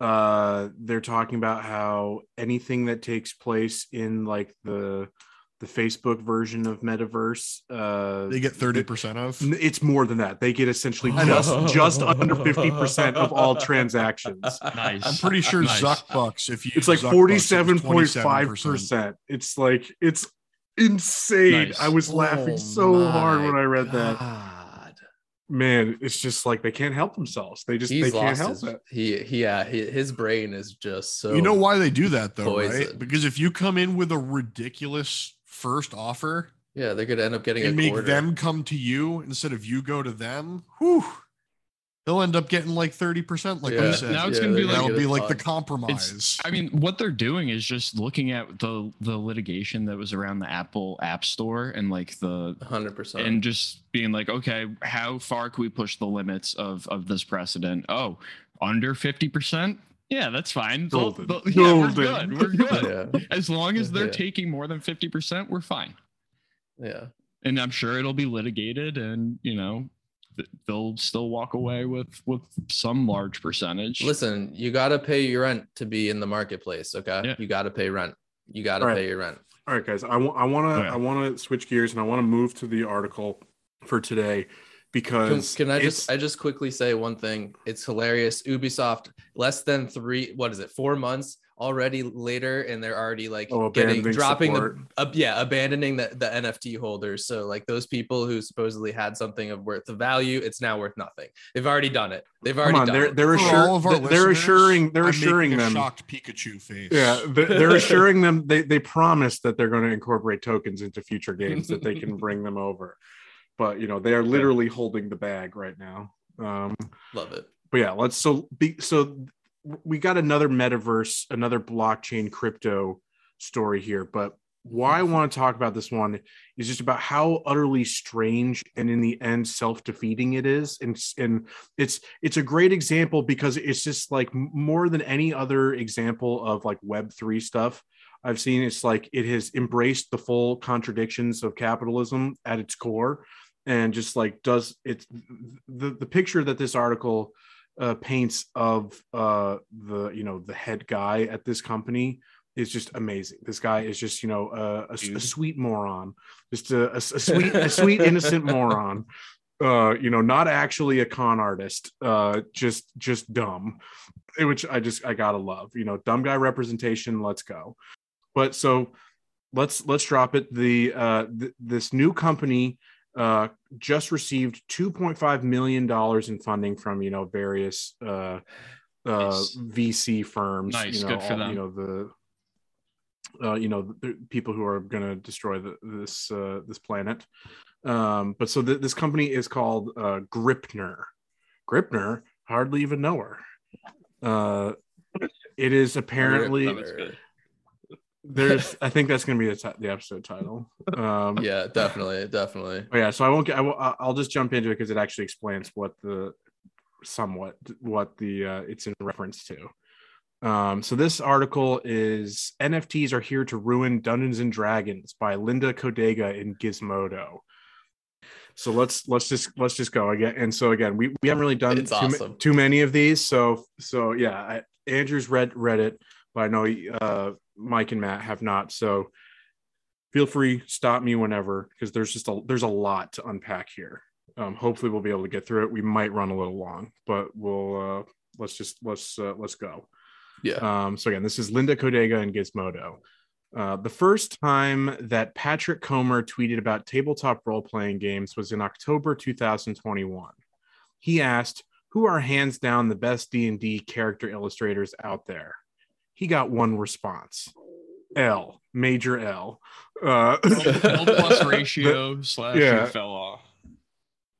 uh they're talking about how anything that takes place in like the the Facebook version of metaverse uh they get thirty percent of. It's more than that. They get essentially just just under fifty percent of all transactions. nice. I'm pretty sure Nice. Zuck bucks. If you It's like Zuck forty bucks, seven point it's five 27%. It's like it's insane. Nice. I was laughing Oh so hard when I read that. God. Man, it's just like they can't help themselves. They just He's they can't help his, it. he, he yeah he, his brain is just so You know why they do that though, right? Because if you come in with a ridiculous first offer, Yeah, they're gonna end up getting and a make quarter. them come to you instead of you go to them, whew, they'll end up getting like 30%, like Yeah. you said. Now it's Yeah, gonna be like- That'll be a like the ton. compromise. I mean, what they're doing is just looking at the the litigation that was around the Apple App Store and like the hundred percent. and just being like, okay, how far can we push the limits of of this precedent? Oh, under fifty percent. Yeah, that's fine. They'll- Golden. they'll- yeah, we're good. We're good. Yeah, As long as they're Yeah. taking more than fifty percent, we're fine. yeah. And I'm sure it'll be litigated, and you know, th- they'll still walk away with with some large percentage. Listen, you gotta pay your rent to be in the marketplace. Okay, Yeah. you gotta pay rent. You gotta All right. pay your rent. All right, guys. I want I want to Oh, yeah. I want to switch gears and I want to move to the article for today because can I just I just quickly say one thing? It's hilarious. Ubisoft less than three. What is it? Four months already later, and they're already like Oh, getting dropping support. the uh, yeah abandoning the, the NFT holders. So like those people who supposedly had something of worth of value, it's now worth nothing. They've already done it. They've come already on, done they're it. they're, For assur- all of our they're assuring they're I'm assuring making them shocked Pikachu face. Yeah, they're, they're assuring them they they promise that they're going to incorporate tokens into future games that they can bring them over. But you know, they are literally holding the bag right now. Um Love it. but yeah, let's so be so we got another metaverse, another blockchain crypto story here, but why I want to talk about this one is just about how utterly strange and in the end self-defeating it is and and it's it's a great example because it's just like more than any other example of like web3 stuff I've seen it's like it has embraced the full contradictions of capitalism at its core and just like does it's the the picture that this article uh, paints of uh, the you know the head guy at this company is just amazing. This guy is just you know uh, a, a sweet moron, just a, a, a sweet a sweet innocent moron. Uh, you know, not actually a con artist. Uh, just just dumb, which I just I gotta love. You know, dumb guy representation. Let's go. But so let's let's drop it. The uh, th- this new company uh, just received 2.5 million dollars in funding from you know various uh, uh, Nice. VC firms. Nice, you know, good for all- them. You know the uh, you know the people who are going to destroy the, this uh, this planet. Um, but so th- this company is called uh, Gripnr. Gripnr, hardly even know her. Uh, it is apparently. There's. I think that's going to be the, the episode title. Um, yeah, definitely, definitely. Oh, yeah, so I won't get. I will, I'll just jump into it because it actually explains what the somewhat what the uh, it's in reference to. Um, so this article is NFTs are here to ruin Dungeons and Dragons by Linda Codega in Gizmodo. So let's let's just let's just go again. And so again, we, we haven't really done It's too, ma- too many of these. So so yeah, I, Andrew's read read it, but I know uh, Mike and Matt have not. So feel free stop me whenever because there's just a there's a lot to unpack here um hopefully we'll be able to get through it we might run a little long but we'll uh let's just let's uh, let's go Yeah. um so again this is linda codega and gizmodo uh, the first time that Patrick Comer tweeted about tabletop role playing games was in October 2021. He asked, "Who are hands down the best D&D character illustrators out there?" He got one response. L, major L. Uh, L plus ratio slash yeah. fell off.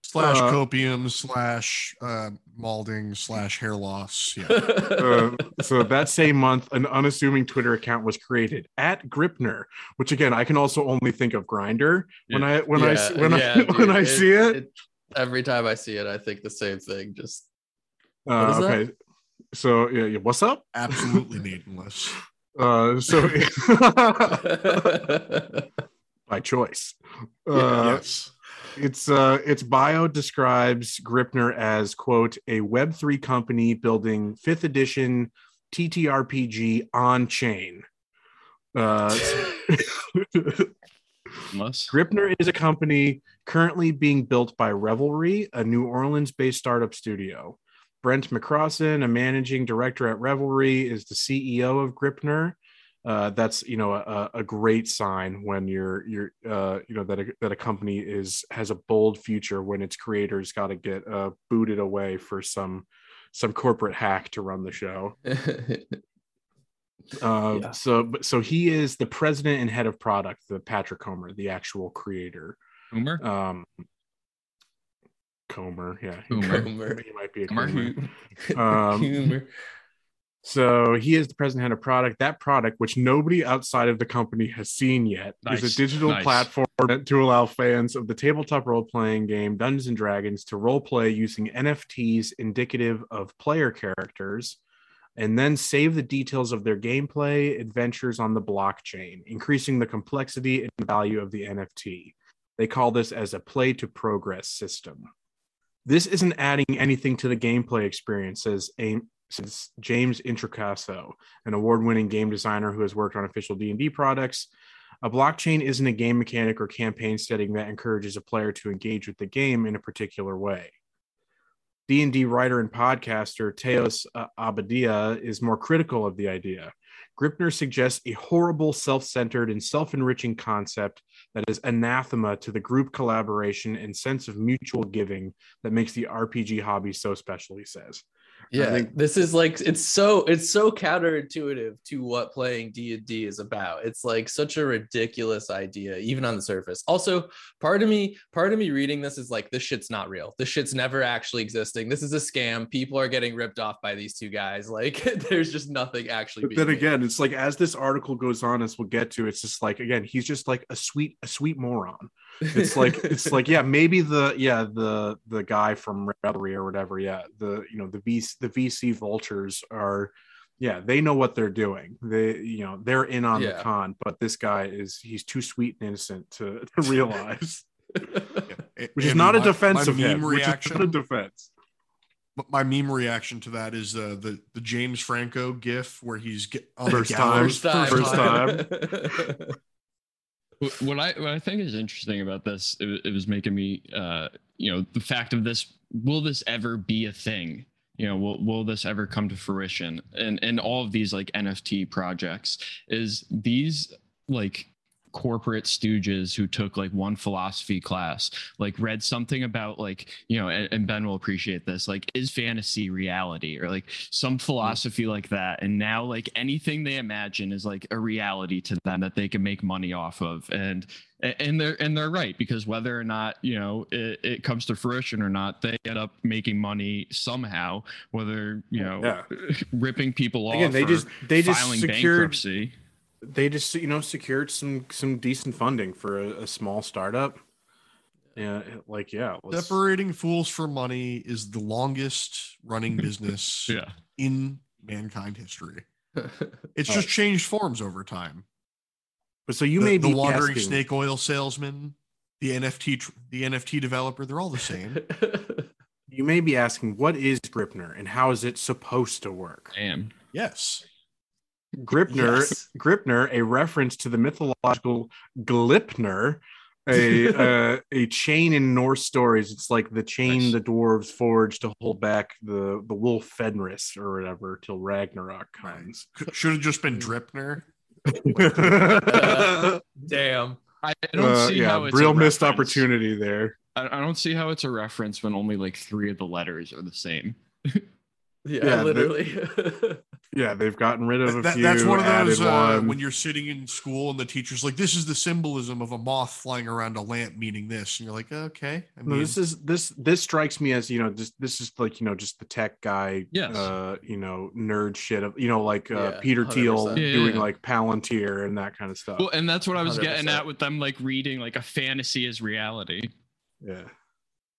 slash Uh, copium slash uh, malding slash hair loss. Yeah. uh, so that same month, an unassuming Twitter account was created at Gripnr, which again I can also only think of Grinder when I when I when yeah, I when dude, I see it. Every time I see it, I think the same thing. Just Uh, What is that? So yeah, yeah, what's up? Absolutely nameless. Uh, so by choice. Uh, yes. It's uh, its bio describes Gripnr as quote a Web three company building fifth edition TTRPG on chain. Uh, Gripnr is a company currently being built by Revelry, a New Orleans based startup studio. Brent McCrossan, a managing director at Revelry, is the CEO of Gripnr. Uh, that's you know a, a great sign when you're you're uh, you know that a, that a company is has a bold future when its creators got to get uh, booted away for some some corporate hack to run the show. Uh, Yeah. So, so he is the president and head of product, the Patrick Comer, the actual creator. Boomer. Um, Comer, yeah, Comer. Comer. he might be a Comer. Comer. Um. So he is the president head of product. That product, which nobody outside of the company has seen yet, is a digital nice. platform meant to allow fans of the tabletop role playing game Dungeons and Dragons to role play using NFTs indicative of player characters, and then save the details of their gameplay adventures on the blockchain, increasing the complexity and value of the NFT. They call this as a play to progress system. This isn't adding anything to the gameplay experience, says Aim, says James Introcaso, an award-winning game designer who has worked on official D&D products. A blockchain isn't a game mechanic or campaign setting that encourages a player to engage with the game in a particular way. D&D writer and podcaster Teos uh, Abadia is more critical of the idea. Gripnr suggests a horrible, self-centered, and self-enriching concept that is anathema to the group collaboration and sense of mutual giving that makes the RPG hobby so special, he says. Yeah, think- this is like it's so it's so counterintuitive to what playing D and D is about. It's like such a ridiculous idea, even on the surface. Also, part of me, part of me reading this is like, this shit's not real. This shit's never actually existing. This is a scam. People are getting ripped off by these two guys. Like, there's just nothing actually. But being then made. again, it's like as this article goes on, as we'll get to, it's just like again, he's just like a sweet, a sweet moron. It's like it's like yeah, maybe the yeah the the guy from Revelry or whatever, yeah, the you know the VC the VC vultures are yeah they know what they're doing. They you know they're in on Yeah. the con, but this guy is he's too sweet and innocent to, to realize, which is And not a defense my of him. meme Which is reaction. not a defense. But my meme reaction to that is uh, the the James Franco gif where he's get, on First the time. gallows. First time. Wh- What I what I think is interesting about this, it, it was making me, uh, you know, the fact of this. Will this ever be a thing? You know, will will this ever come to fruition? And and all of these like NFT projects is these like corporate stooges who took like one philosophy class like read something about like you know and, and ben will appreciate this like is fantasy reality or like some mm-hmm. philosophy like that. And now like anything they imagine is like a reality to them that they can make money off of. And and they're and they're right because whether or not you know it, it comes to fruition or not they end up making money somehow whether you know Yeah. ripping people Again, off they or just they just secured bankruptcy they just you know secured some some decent funding for a, a small startup yeah like yeah let's- Separating fools for money is the longest running business yeah in mankind history. It's just changed forms over time. but so you the, may the be wandering asking, snake oil salesman, the NFT tr- the NFT developer, they're all the same. you may be asking what is gripnr and how is it supposed to work damn yes. Gripner Yes. gripnr a reference to the mythological Gleipnir a uh, a chain in norse stories it's like the chain Nice. the dwarves forged to hold back the the wolf fenris or whatever till ragnarok comes Should have just been Dripner. Damn. I I don't Uh, see yeah, how it's real a missed reference. opportunity there. I, I don't see how it's a reference when only like three of the letters are the same. Yeah, Yeah, the- literally. Yeah, they've gotten rid of a That- few. that's one of those added uh, one. when you're sitting in school and the teacher's like, "This is the symbolism of a moth flying around a lamp, meaning this," and you're like, "Okay." I No, this is this this strikes me as you know just this is like you know just the tech guy Yes. uh you know nerd shit of you know like uh Yeah, Peter Thiel 100%. Yeah, doing yeah. like Palantir and that kind of stuff. Well, and that's what I was 100%. getting at with them like reading like a fantasy is reality. yeah.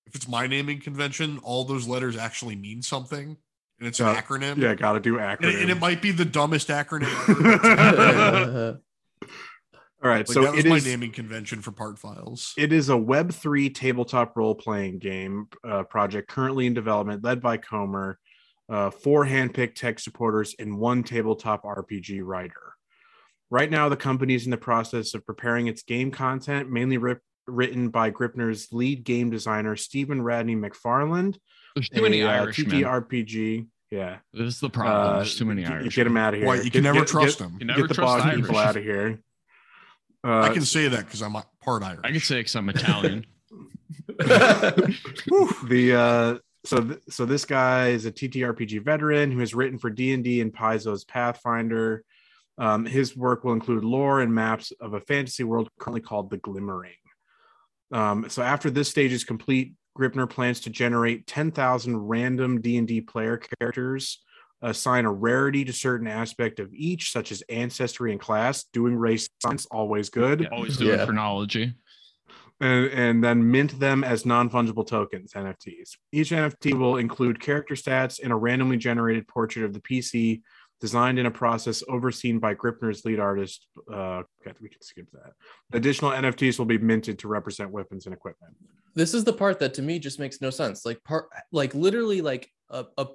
if it's my naming convention, all those letters actually mean something, and it's Yeah. an acronym. Yeah, got to do and, acronyms. and it might be the dumbest acronym. All right, Like, so that was my is naming convention for part files. it is a Web three tabletop role playing game uh, project currently in development, led by Comer, uh, four handpicked tech supporters, and one tabletop RPG writer. Right now, the company is in the process of preparing its game content, mainly rip, written by Gripnr's lead game designer Stephen Radney MacFarland. There's too many a, uh, Irishmen. TTRPG. Yeah, This is the problem. Uh, There's too many you- Irish. You get them out of here. Why you can Get- never get- trust get- them. You never get the trust Boston Irish. people out of here. Uh, I can say that because I'm part Irish. I can say because I'm Italian. the uh so th- so this guy is a TTRPG veteran who has written for D&D and Paizo's Pathfinder. Um, his work will include lore and maps of a fantasy world currently called the Glimmering. Um, so after this stage is complete, Gripnr plans to generate 10,000 random D&D player characters, assign a rarity to certain aspect of each, such as ancestry and class. Doing race science always good, Always doing Yeah. chronology. and, and then mint them as non-fungible tokens (NFTs). Each NFT will include character stats and a randomly generated portrait of the PC, designed in a process overseen by Gripnr's lead artist. Uh, okay, we can skip that. Additional NFTs will be minted to represent weapons and equipment. this is the part that to me just makes no sense like part like literally like a, a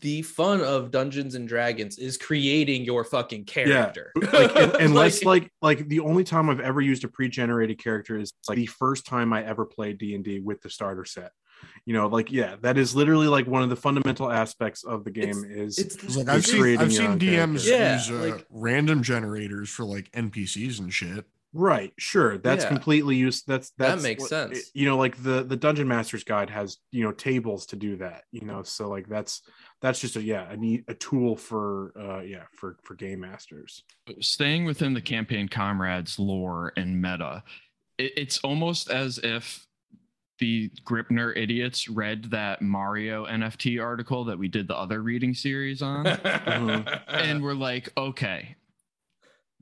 the fun of dungeons and dragons is creating your fucking character like un- unless like like the only time I've ever used a pre-generated character is like the first time I ever played D and D with the starter set. You know, like yeah, that is literally like one of the fundamental aspects of the game is it's It's like I've seen I've seen DMs. Yeah, use uh, like- random generators for like NPCs and shit. right. Sure, that's Yeah. completely used. That's That makes what- sense. You know, like the the Dungeon Master's Guide has you know tables to do that. You know, so like that's that's just a yeah a neat a tool for uh yeah for for game masters. staying within the campaign comrades lore and meta it, it's almost as if the gripnr idiots read that mario nft article that we did the other reading series on and we're like okay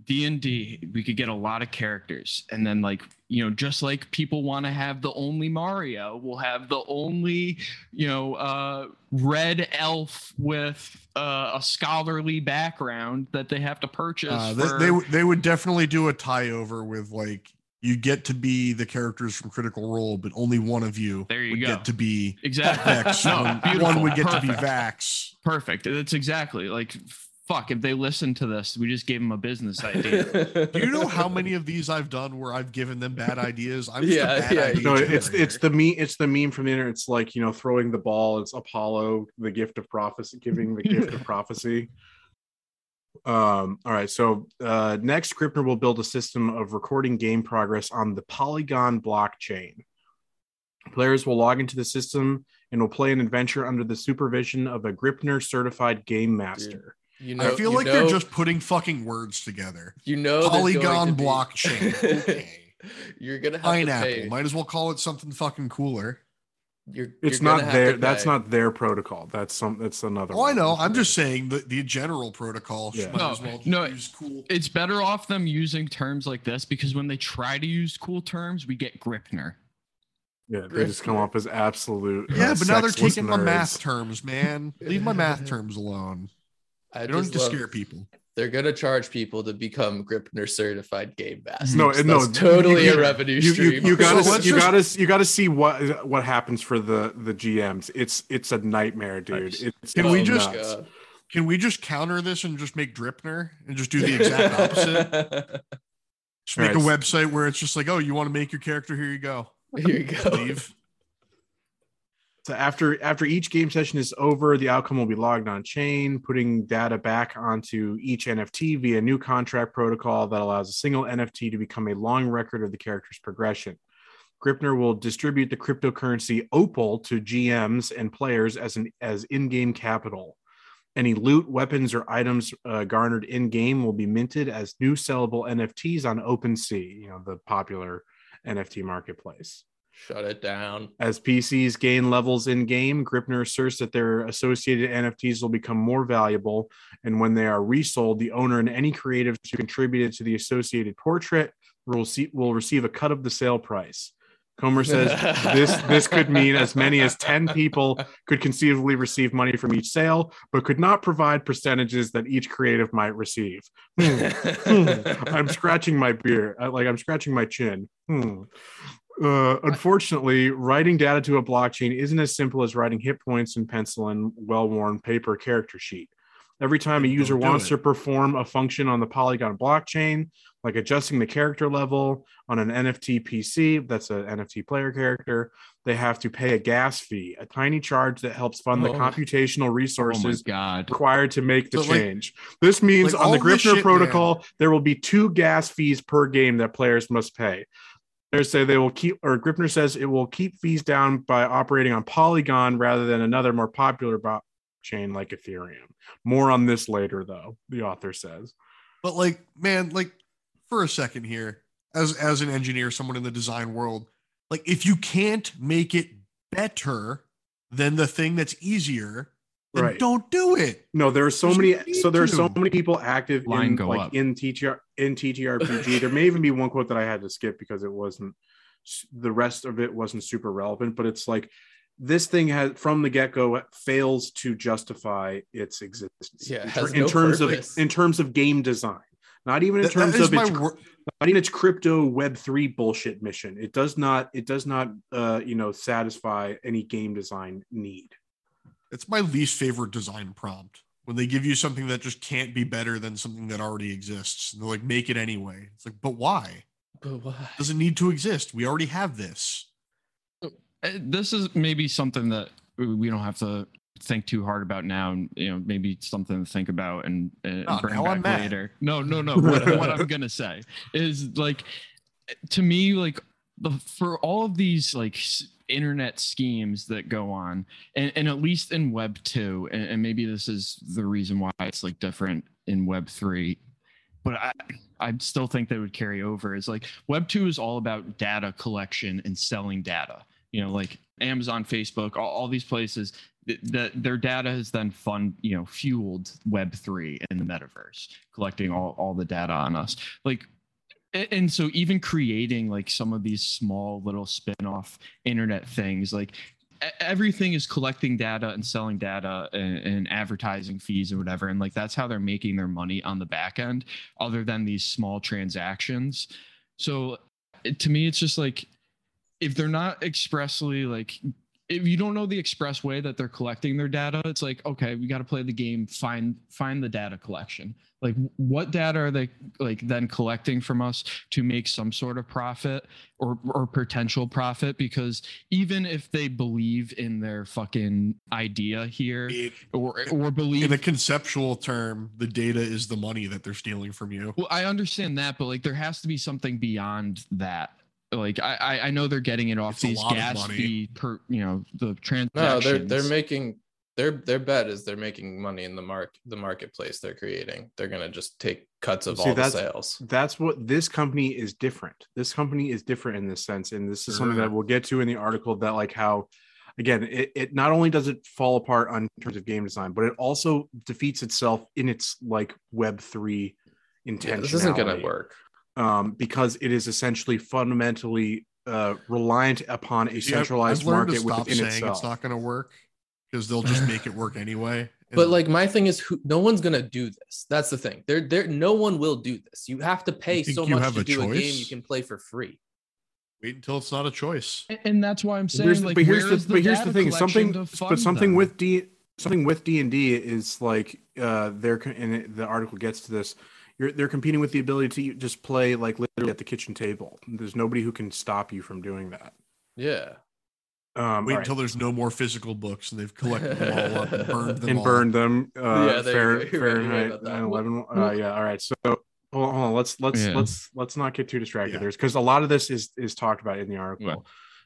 d&d we could get a lot of characters. And then like you know just like people want to have the only mario we'll have the only you know uh red elf with uh, a scholarly background that they have to purchase Uh, they, for- they they would definitely do a tie over with like you get to be the characters from Critical Role, but only one of you There you would go. get to be exactly Vex. no, one, one would get to be Vax. perfect that's exactly like fuck if they listen to this we just gave them a business idea Do you know how many of these I've done where I've given them bad ideas? I'm just Yeah, a bad yeah, idea No, it's generator. it's the meme it's the meme from the internet. It's like you know throwing the ball. It's Apollo, the gift of prophecy, giving the gift of prophecy. Um. All right. So uh, next, Gripnr will build a system of recording game progress on the Polygon blockchain. Players will log into the system and will play an adventure under the supervision of a Gripnr certified game master. you know I feel you like know, they're just putting fucking words together. you know Polygon to be- blockchain. Okay. you're gonna have Pineapple. to pay. Might as well call it something fucking cooler. You're, It's you're not have their. That's not their protocol. That's some. That's another. Oh, I know. I'm just saying the, the general protocol Yeah. might No, as well no, use cool. it's better off them using terms like this because when they try to use cool terms we get gripnr Yeah, they just come up as absolute. uh, Yeah, but now they're sexless taking my math terms, man. Leave my math terms alone. I don't just need to love- scare people. They're gonna charge people to become Gripnr certified game masters. No, That's no, totally you- a revenue You, you, stream. you gotta So you just- gotta you gotta see what what happens for the the GMs. It's it's a nightmare, dude. Nice. It's Can we just- nuts. God. Can uh, we just counter this and just make Dripner and just do the exact opposite? Just make a website where it's just like, oh, you want to make your character? Here you go. Here you go. Leave. So after after each game session is over, the outcome will be logged on chain, putting data back onto each NFT via new contract protocol that allows a single NFT to become a long record of the character's progression. Gripnr will distribute the cryptocurrency Opal to GMs and players as an as in-game capital. Any loot, weapons, or items uh, garnered in-game will be minted as new sellable NFTs on OpenSea, you know, the popular NFT marketplace. Shut it down. As PCs gain levels in game, Gripnr asserts that their associated NFTs will become more valuable. And when they are resold, the owner and any creatives who contributed to the associated portrait will, see, will receive a cut of the sale price. Comer says this this could mean as many as 10 people could conceivably receive money from each sale, but could not provide percentages that each creative might receive. Hmm. Hmm. I'm scratching my beard, uh, like I'm scratching my chin. Hmm. Uh, unfortunately, writing data to a blockchain isn't as simple as writing hit points in pencil and well-worn paper character sheet. Every time a user wants it. to perform a function on the Polygon blockchain, like adjusting the character level on an NFT PC, that's an NFT player character, they have to pay a gas fee, a tiny charge that helps fund the Oh. computational oh resources god required to make the So, like- change. this means like on the all this Gripnr shit, protocol, there will be two gas fees per game that players must pay. They say they will keep, or Gripnr says it will keep fees down by operating on Polygon rather than another more popular blockchain like Ethereum. More on this later, though. The author says. But like, man, like for a second here, as as an engineer, someone in the design world, like if you can't make it better than the thing that's easier, then Right. don't do it. No, there are so There's many. So there are so many people active Line in go like up. in TTR in TTRPG. there may even be one quote that I had to skip because it wasn't. The rest of it wasn't super relevant, but it's like this thing has from the get go fails to justify its existence. Yeah, it in, has in no terms purpose. of in terms of game design, not even in That- that terms is of my its wor- not even its crypto web 3 bullshit mission it does not it does not uh you know satisfy any game design need it's my least favorite design prompt when they give you something that just can't be better than something that already exists. And they're like, make it anyway. It's like, but why? But why? It doesn't need to exist. We already have this. Uh, this is maybe something that we don't have to think too hard about now and you know maybe something to think about and, and Oh, bring now I'm back later no no no what, what i'm gonna say is like to me like the for all of these like s- internet schemes that go on and, and at least in web 2 and, and maybe this is the reason why it's like different in web 3 but i i still think they would carry over is like web 2 is all about data collection and selling data. You know like amazon facebook all, all these places th- that their data has then fund you know fueled web 3 in the metaverse collecting all, all the data on us. Like and so even creating like some of these small little spin-off internet things like everything is collecting data and selling data and, and advertising fees or whatever and like that's how they're making their money on the back end other than these small transactions. So to me it's just like if they're not expressly like if you don't know the express way that they're collecting their data it's like okay we got to play the game find find the data collection like what data are they like then collecting from us to make some sort of profit or or potential profit because even if they believe in their fucking idea here It- or or believe in a conceptual term, the data is the money that they're stealing from you. well, I understand that, but like there has to be something beyond that. Like I, I, I know they're getting it off It's these lot of gas fee per, you know, the transactions. No, they're they're making their their bet is they're making money in the mark the marketplace they're creating. They're gonna just take cuts of See, all the sales. that's what this company is different this company is different in this sense and this is something that we'll get to in the article that like how again it, it not only does it fall apart on terms of game design but it also defeats itself in its like web 3 intention Yeah, this isn't gonna work. Um, because it is essentially fundamentally uh, reliant upon a centralized I've learned market stop within saying itself it's not going to work because they'll just make it work anyway. But like my thing is, who, no one's gonna do this. That's the thing. There, there, no one will do this. You have to pay so much to a do a game you can play for free. wait until it's not a choice. And- and that's why I'm saying Here's like but here's where the but here's the thing something but something them? with d something with d&d is like uh they're and it- the article gets to this you're they're competing with the ability to just play like literally at the kitchen table there's nobody who can stop you from doing that Yeah. um Wait all right. until there's no more physical books and they've collected them all up and burned them and all. burned them uh Yeah, there you Fahr- go. You're right, you're right fahrenheit about that. 9/11. uh yeah all right so hold on, hold on. let's let's Yeah. let's let's not get too distracted Yeah. there's because a lot of this is is talked about in the article Right.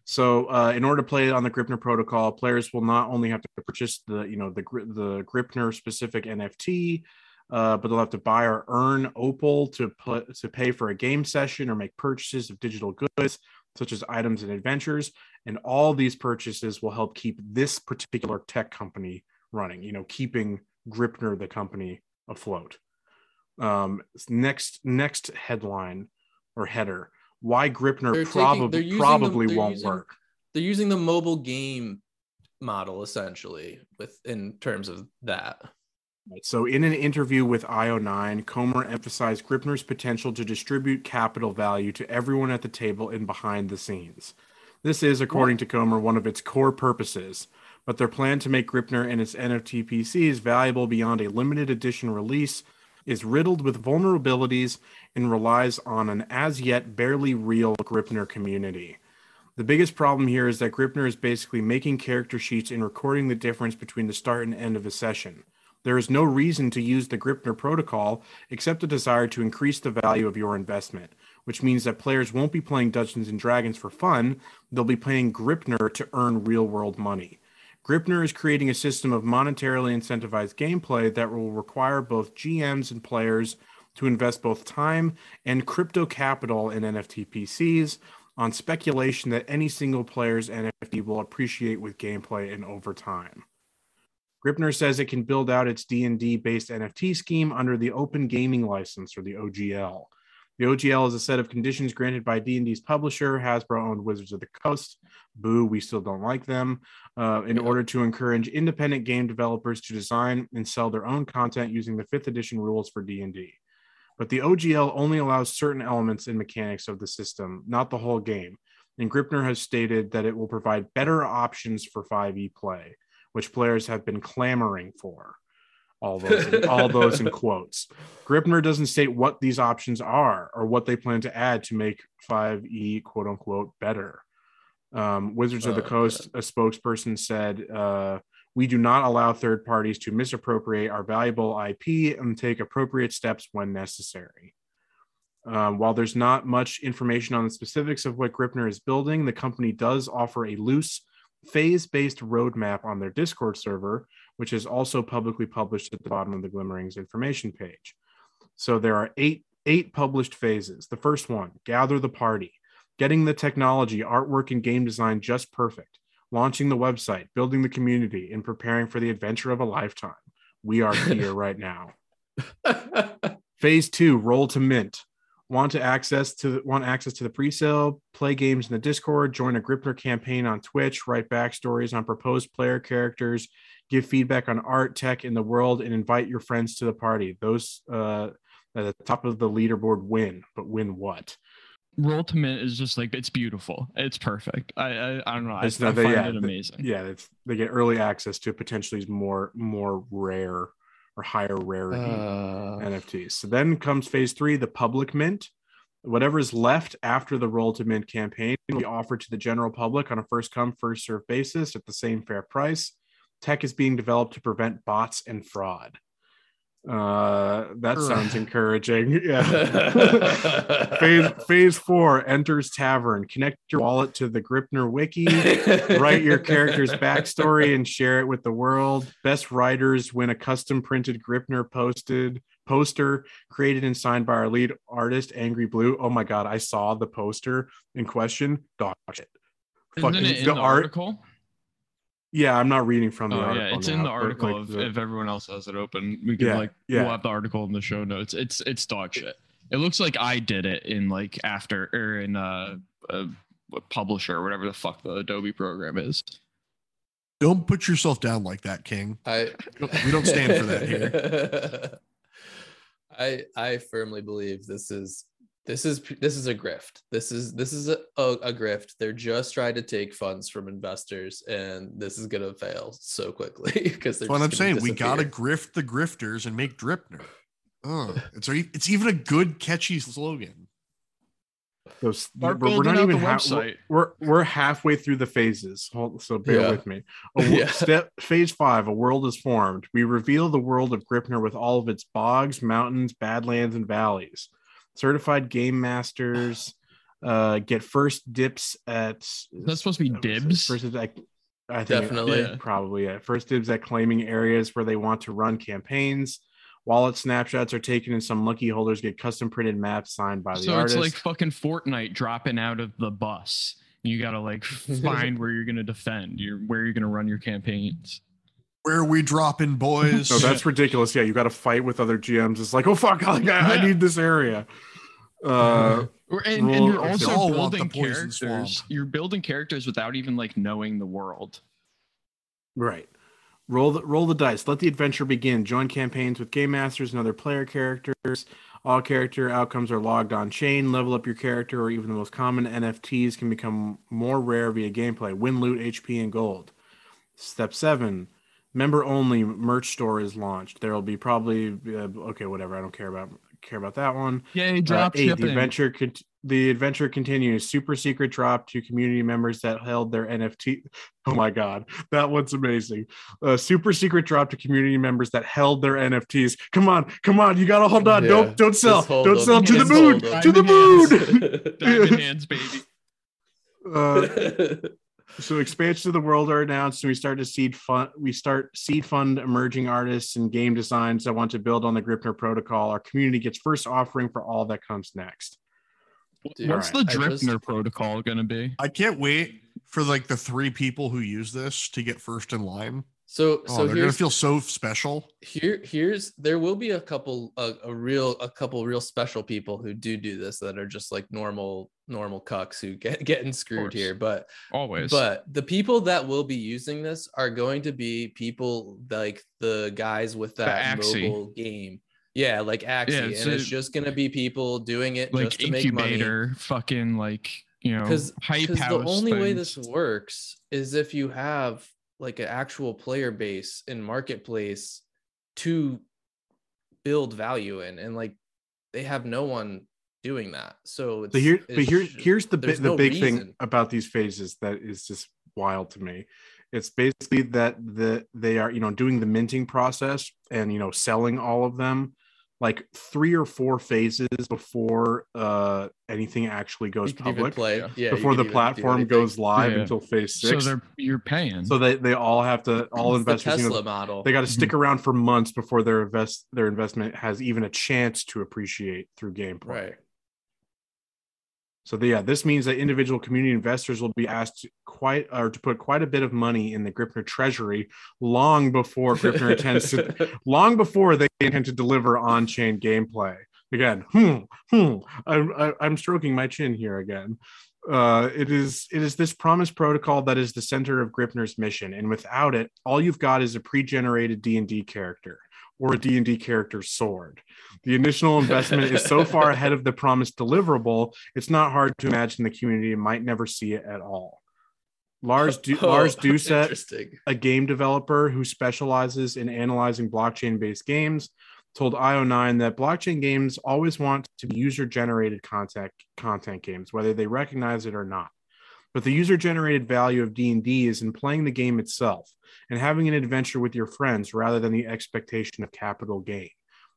So, uh, in order to play on the Gripnr protocol, players will not only have to purchase the, you know, the the Gripnr specific NFT, uh, but they'll have to buy or earn Opal to put to pay for a game session or make purchases of digital goods such as items and adventures. And all these purchases will help keep this particular tech company running. You know, keeping Gripnr the company afloat. Um, next next headline or header. Why Gripnr They're probably probably them- won't using- work. They're using the mobile game model essentially with in terms of that. So, in an interview with IO9, Comer emphasized Gripnr's potential to distribute capital value to everyone at the table and behind the scenes. This is, according to Comer, one of its core purposes, but their plan to make Gripnr and its NFT PCs valuable beyond a limited edition release is riddled with vulnerabilities and relies on an as yet barely real Gripnr community. The biggest problem here is that Gripnr is basically making character sheets and recording the difference between the start and end of a session. There is no reason to use the Gripnr protocol except a desire to increase the value of your investment, which means that players won't be playing Dungeons and Dragons for fun, they'll be playing Gripnr to earn real world money. Gripnr is creating a system of monetarily incentivized gameplay that will require both GMs and players to invest both time and crypto capital in NFT PCs on speculation that any single player's NFT will appreciate with gameplay and over time. Gripnr says it can build out its D&D based NFT scheme under the Open Gaming License or the OGL. The OGL is a set of conditions granted by D&D's publisher, Hasbro-owned Wizards of the Coast. Boo, we still don't like them. Uh, in order to encourage independent game developers to design and sell their own content using the fifth edition rules for D&D. But the OGL only allows certain elements and mechanics of the system, not the whole game. And Gripnr has stated that it will provide better options for 5e play, which players have been clamoring for. All those, in, all those in quotes. Gripnr doesn't state what these options are or what they plan to add to make 5e quote unquote better. Um, Wizards of the Coast, a spokesperson said, uh, we do not allow third parties to misappropriate our valuable IP and take appropriate steps when necessary. Um, while there's not much information on the specifics of what Gripnr is building, the company does offer a loose, phase based roadmap on their Discord server, which is also publicly published at the bottom of the Glimmerings information page. So there are eight, eight published phases. The first one gather the party, getting the technology, artwork, and game design just perfect launching the website, building the community, and preparing for the adventure of a lifetime. We are here right now. Phase two, roll to mint. Want to access to want access to the pre-sale, play games in the Discord, join a Gripnr campaign on Twitch, write backstories on proposed player characters, give feedback on art, tech in the world, and invite your friends to the party. Those uh, at the top of the leaderboard win, but win what? Roll to mint is just like it's beautiful. It's perfect. I I, I don't know. I, I It's not- find yeah, it amazing. yeah, it's, they get early access to potentially more more rare or higher rarity Uh, NFTs. So then comes phase three, the public mint. Whatever is left after the roll to mint campaign will be offered to the general public on a first come, first serve basis at the same fair price. Tech is being developed to prevent bots and fraud. Uh, that sounds encouraging. Yeah. phase phase four enters tavern. Connect your wallet to the Gripnr wiki write your character's backstory and share it with the world. Best writers win a custom printed Gripnr posted poster created and signed by our lead artist, Angry Blue. Oh my god, I saw the poster in question. Dog shit. Isn't Fucking- it in the the, art- article? Yeah, I'm not reading from the Oh article. yeah, it's now, in the article. like, if, the- if everyone else has it open, we can Yeah, like yeah. we'll have the article in the show notes. It's it's dog shit. It looks like I did it in like after or in uh, uh what publisher or whatever the fuck the Adobe program is. Don't put yourself down like that, King. I We don't stand for that here. I I firmly believe this is this is this is a grift. This is this is a, a, a grift. They're just trying to take funds from investors, and this is gonna fail so quickly because That's what I'm saying. We gotta grift the grifters and make Dripner. Oh, it's it's even a good catchy slogan. those- Start we're, we're not even ha- website. we're, we're we're halfway through the phases. Hold, so bear Yeah. with me. A Yeah. Step phase five: A world is formed. We reveal the world of Gripnr with all of its bogs, mountains, badlands, and valleys. Certified game masters uh, get first dips at. That's supposed to be what was it? dibs. First dibs at, I think Definitely. Yeah. probably yeah. First dibs at claiming areas where they want to run campaigns. Wallet snapshots are taken, and some lucky holders get custom printed maps signed by the So artist. it's like fucking Fortnite dropping out of the bus. You gotta like find where you're gonna defend. You're where you're gonna run your campaigns. Where are we dropping, boys? No, that's ridiculous. Yeah, you got to fight with other GMs. It's like, oh fuck, like, I, I need this area. Uh, And, and you're also all want the building characters. swamp. You're building characters without even like knowing the world. right. Roll the roll the dice. Let the adventure begin. Join campaigns with game masters and other player characters. All character outcomes are logged on chain. Level up your character, or even the most common NFTs can become more rare via gameplay. Win loot, HP, and gold. Step seven. Member only merch store is launched. There will be probably uh, okay, whatever. I don't care about care about that one. Yay, Uh, drop eight, shipping. the adventure cont- the adventure continues. Super secret drop to community members that held their NFT. Oh my god, that one's amazing. Uh, super secret drop to community members that held their NFTs. Come on, come on, you gotta hold on. Yeah, Don't don't sell. Don't sell to the moon. To the moon. Diamond hands, baby. Uh, so expansions of the world are announced and we start to seed fund we start seed fund emerging artists and game designs that want to build on the gripnr protocol our community gets first offering for all that comes next Dude, What's Alright, the I just- protocol going to be? I can't wait for like the three people who use this to get first in line. So Oh, so they're gonna feel so special. here here's there will be a couple a, a real a couple real special people who do do this that are just like normal normal cucks who get getting screwed here but Always. but the people that will be using this are going to be people like the guys with that mobile game. Yeah like Axie Yeah, and it's just to be people doing it like just to make money. Incubator, fucking like you know, because the only way this works is if you have like an actual player base in marketplace to build value in and like they have no one doing that. So it's, but here but here here's the bit the no big thing about these phases that is just wild to me. It's basically that the they are you know doing the minting process and you know selling all of them like three or four phases before uh anything actually goes you could even public play yeah. yeah before the platform goes live Yeah. until phase six so they're you're paying. so they they all have to all It's the investors you tesla know, model they got to Mhm. stick around for months before their invest their investment has even a chance to appreciate through gameplay right so the, yeah, this means that individual community investors will be asked quite or to put quite a bit of money in the Gripnr treasury long before Gripnr intends to long before they intend to deliver on-chain gameplay. Again, hmm, hmm, I'm, I- I'm stroking my chin here again. Uh, it is it is this promise protocol that is the center of Gripnr's mission, and without it, all you've got is a pre-generated D and D character or a D and D character sword. The initial investment is so far ahead of the promised deliverable, it's not hard to imagine the community might never see it at all. Lars du- Oh, Lars Doucet a game developer who specializes in analyzing blockchain based games, told IO9 that blockchain games always want to be user generated content content games, whether they recognize it or not. But the user generated value of D&D is in playing the game itself and having an adventure with your friends rather than the expectation of capital gain.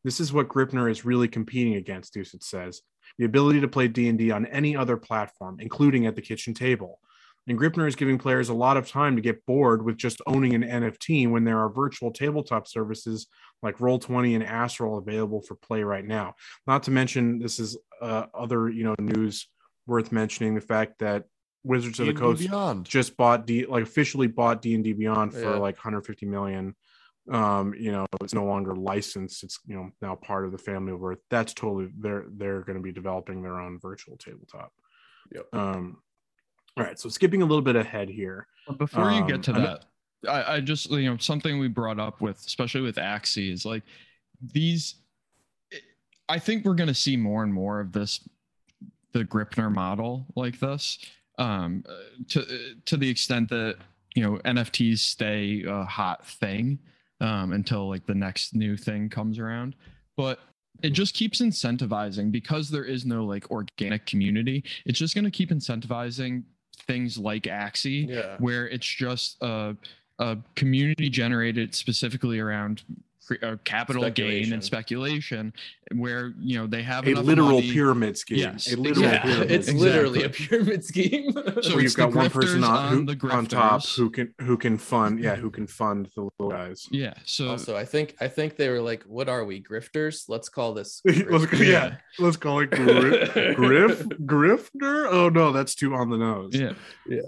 This is what Gripnr is really competing against, Doucet says. The ability to play D&D on any other platform, including at the kitchen table. And Gripnr is giving players a lot of time to get bored with just owning an NFT when there are virtual tabletop services like Roll20 and Astral available for play right now. Not to mention, this is uh, other you know news worth mentioning the fact that Wizards of the D&D Coast Beyond. just bought D like officially bought D and D Beyond for Yeah. like 150 million. Um, you know, it's no longer licensed. It's you know now part of the family of Earth. That's totally they're they're going to be developing their own virtual tabletop. Yep. Um, all right. So skipping a little bit ahead here. But before you Um, get to I'm- that, I, I just you know something we brought up with, especially with Axie, is like these. I think we're going to see more and more of this, the Gripnr model like this, um, uh, to to the extent that you know NFTs stay a hot thing um, until like the next new thing comes around, but it just keeps incentivizing because there is no like organic community. It's just going to keep incentivizing things like Axie yeah where it's just a, a community generated specifically around uh, capital gain and speculation where you know they have A literal money. pyramid scheme. Yes, a literal exactly. pyramid. it's scheme. literally a pyramid scheme So where you've got one person on, on who, the on top who can who can fund yeah who can fund the little guys. yeah so also i think i think they were like what are we grifters let's call this let's, grifters. yeah. let's call it Gri- Griff Grifter. Oh no, that's too on the nose. Yeah. Yeah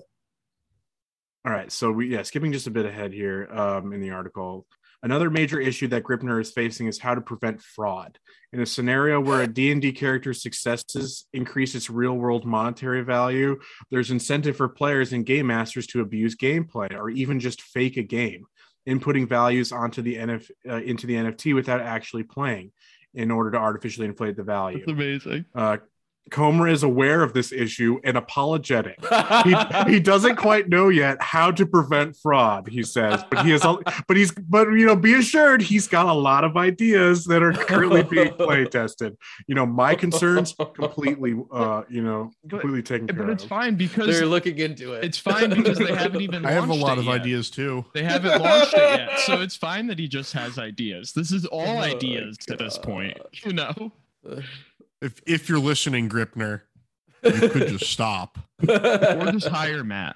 All right, so we yeah, skipping just a bit ahead here um, in the article. Another major issue that Gripnr is facing is how to prevent fraud. In a scenario where a D&D character's successes increase its real-world monetary value, there's incentive for players and game masters to abuse gameplay or even just fake a game, inputting values onto the NF, uh, into the NFT without actually playing in order to artificially inflate the value. it's amazing Uh, Comer is aware of this issue and apologetic. He, he doesn't quite know yet how to prevent fraud he says but he has a- but he's but you know be assured he's got a lot of ideas that are currently being play tested you know my concerns completely uh you know completely taken care but it's of. fine because they're looking into it. it's fine because they haven't even I have a lot of yet. ideas too. they haven't launched it yet so it's fine that he just has ideas. This is all Oh, ideas at this point you know If if you're listening, Gripnr, you could just stop. or just hire matt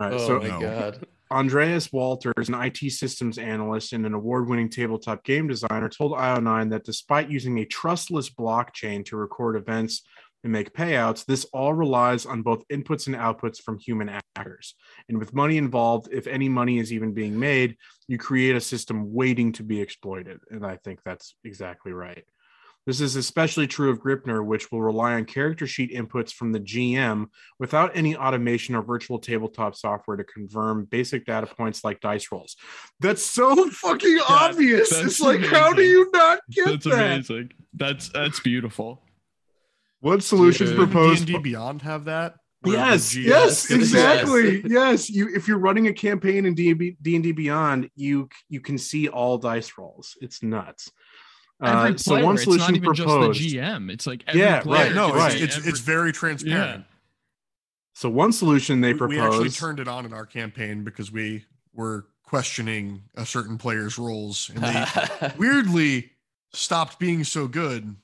All right, oh so my no. god. Andreas Walters, an IT systems analyst and an award winning tabletop game designer, told IO9 that despite using a trustless blockchain to record events and make payouts, this all relies on both inputs and outputs from human actors. And with money involved, if any money is even being made, you create a system waiting to be exploited. And I think that's exactly right. This is especially true of Gripnr, which will rely on character sheet inputs from the GM without any automation or virtual tabletop software to confirm basic data points like dice rolls. That's so fucking obvious. that's It's like, how do you not get That's that? That's amazing. That's that's beautiful. What solutions Dude. proposed? D&D Beyond have that? Where Yes, GM yes, Yes, exactly. Yes, you if you're running a campaign in D and D Beyond, you you can see all dice rolls. It's nuts. Every Uh, so player, one it's solution not even proposed. just the GM. It's like every Yeah, right, No, right. it's it's, every- it's very transparent. So one solution they proposed. we actually turned it on in our campaign because we were questioning a certain player's roles, and they weirdly stopped being so good.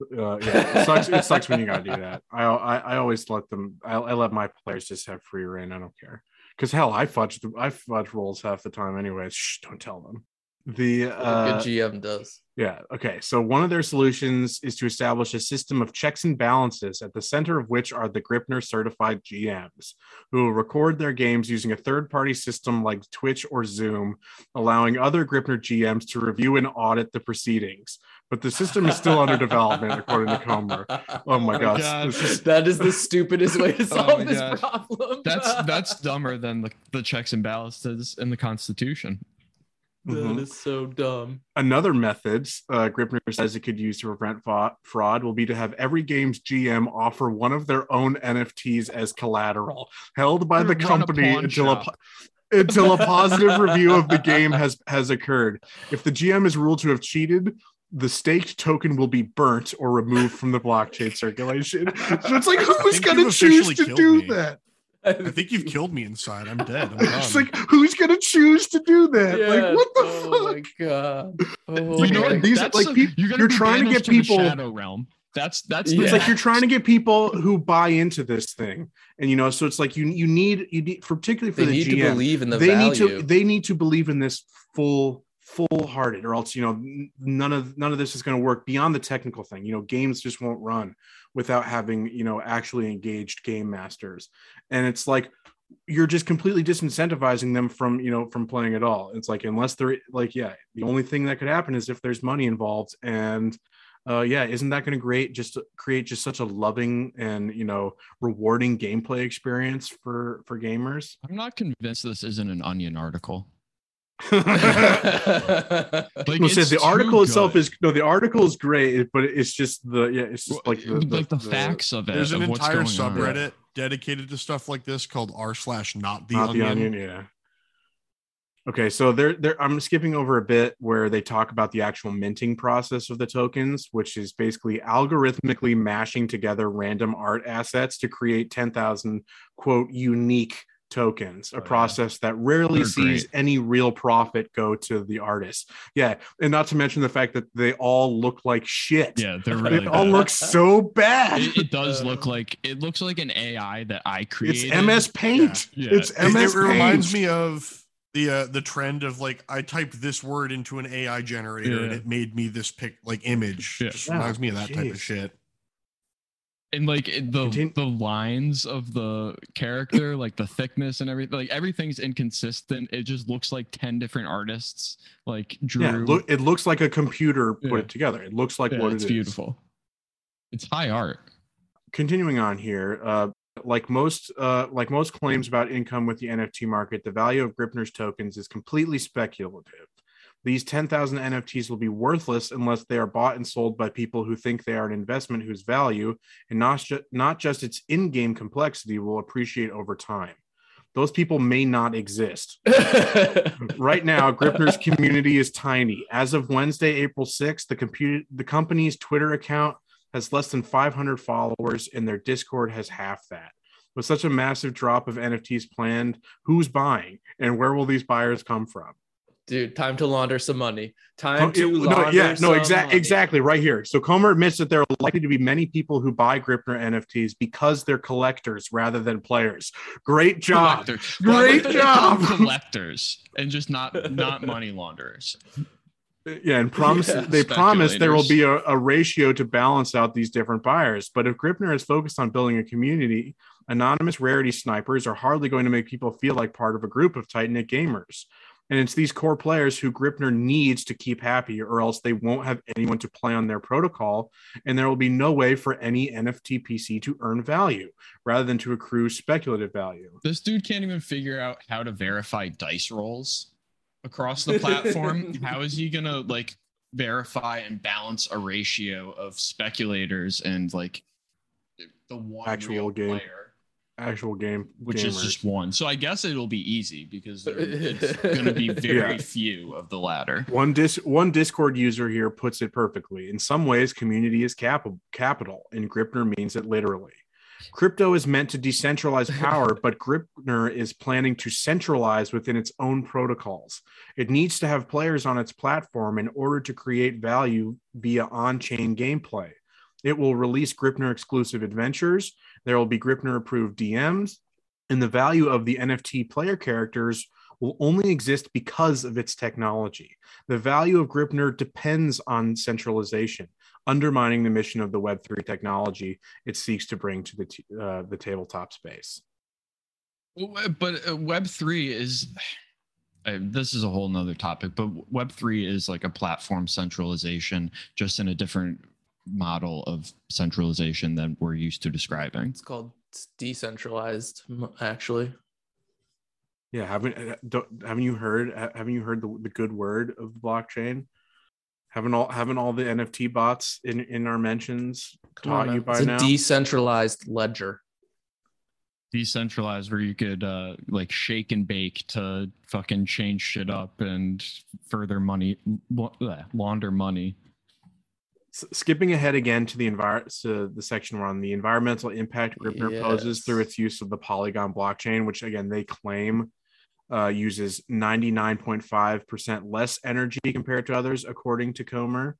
Uh, yeah, it sucks. It sucks when you gotta do that. I I, I always let them. I, I let my players just have free reign. I don't care. Because hell, I fudge the, I fudge rolls half the time anyways. Shh, don't tell them. The uh, good GM does. Yeah. Okay. So one of their solutions is to establish a system of checks and balances at the center of which are the Gripnr certified GMs who will record their games using a third party system like Twitch or Zoom, allowing other Gripnr GMs to review and audit the proceedings. But the system is still under development, according to Comer. Oh my gosh. God. This is- that is the stupidest way to Oh solve my this gosh. problem. That's that's dumber than the, the checks and balances in the Constitution. That Mhm. is so dumb. Another method uh, Gripnr says it could use to prevent fa- fraud will be to have every game's GM offer one of their own NFTs as collateral, held by the Run a company until a, until a positive review of the game has has occurred. If the GM is ruled to have cheated, the staked token will be burnt or removed from the blockchain circulation. So it's like, who's think going to choose to do me. that? I think you've killed me inside. I'm dead. I'm It's like, who's going to choose to do that? Yeah, Like, what the oh fuck? my god. Oh You know my what? These are like a- peop- you're, gonna you're trying to get people- the shadow realm. That's that's Yeah. it's like you're trying to get people who buy into this thing and you know so it's like you you need you need particularly for They the need GM to believe in the they value. need to they need to believe in this full full hearted or else you know none of none of this is going to work beyond the technical thing. You know games just won't run without having you know actually engaged game masters. And it's like you're just completely disincentivizing them from you know from playing at all. It's like unless they're like yeah the only thing that could happen is if there's money involved and uh yeah isn't that going to great just create just such a loving and you know rewarding gameplay experience for for gamers? I'm not convinced this isn't an onion article. Yeah, Like well, said the article itself good. is no the article is great but it's just the yeah it's just like the, like the, facts of it. There's an of what's entire going on. subreddit dedicated to stuff like this called r slash not the not onion. the onion yeah okay so there there i'm skipping over a bit where they talk about the actual minting process of the tokens which is basically algorithmically mashing together random art assets to create 10,000 quote unique tokens a Oh, yeah. process that rarely They're sees great. any real profit go to the artist yeah and not to mention the fact that they all look like shit Yeah, they're they really. all bad. look so bad It, it does look like it looks like an AI that I create. it's ms paint Yeah. it's It, ms it reminds Paint. me of the uh, the trend of like I typed this word into an AI generator and it made me this pic like image. Yeah. Just Yeah, reminds me of that type of shit. And like the Continue. the lines of the character, like the thickness and everything, like everything's inconsistent. It just looks like ten different artists like drew. Yeah, it looks like a computer put Yeah. it together. It looks like Yeah, what it's it is. beautiful. It's high art. Continuing on here, uh, like most uh, like most claims about income with the NFT market, the value of Gripnr's tokens is completely speculative. These 10,000 NFTs will be worthless unless they are bought and sold by people who think they are an investment whose value and not, ju- not just its in game complexity will appreciate over time. Those people may not exist. right now, Gripnr's community is tiny. As of Wednesday, April 6th, the computer the company's Twitter account has less than 500 followers, and their Discord has half that. With such a massive drop of NFTs planned, who's buying, and where will these buyers come from? Dude, time to launder some money. Time to no, launder yeah, no, some exactly, money. exactly, right here. So Comer admits that there are likely to be many people who buy Gripnr NFTs because they're collectors rather than players. Great job. Collectors. Great Why don't they become job. collectors and just not not money launderers. Yeah, and promise Yeah. they promise there will be a, a ratio to balance out these different buyers. But if Gripnr is focused on building a community, anonymous rarity snipers are hardly going to make people feel like part of a group of tight knit gamers. And it's these core players who Gripnr needs to keep happy, or else they won't have anyone to play on their protocol, and there will be no way for any NFT PC to earn value rather than to accrue speculative value. This dude can't even figure out how to verify dice rolls across the platform. how is he gonna like verify and balance a ratio of speculators and like the one Actual game player, Actual game, which is gamers. just one. So I guess it'll be easy because there, it's gonna be very Yeah. few of the latter. One dis one Discord user here puts it perfectly. In some ways, community is cap- capital, and Gripnr means it literally. Crypto is meant to decentralize power, but Gripnr is planning to centralize within its own protocols. It needs to have players on its platform in order to create value via on-chain gameplay. It will release Gripnr exclusive adventures. There will be Gripnr approved DMs, and the value of the NFT player characters will only exist because of its technology. The value of Gripnr depends on centralization, undermining the mission of the Web3 technology it seeks to bring to the, t- uh, the tabletop space. But uh, Web three is. Uh, this is a whole nother topic, but Web three is like a platform centralization, just in a different model of centralization than we're used to describing. It's called decentralized, actually. Yeah, haven't uh, don't, haven't you heard haven't you heard the, the good word of the blockchain? Haven't all haven't all the NFT bots in in our mentions Come on, taught you man. by it's a decentralized ledger. Decentralized, where you could uh, like shake and bake to fucking change shit up and further money, la- bleh, launder money. S- skipping ahead again to the envir- to the section we're on the environmental impact Gripnr poses through its use of the Polygon blockchain, which again they claim uh, uses 99.5% less energy compared to others, according to Comer.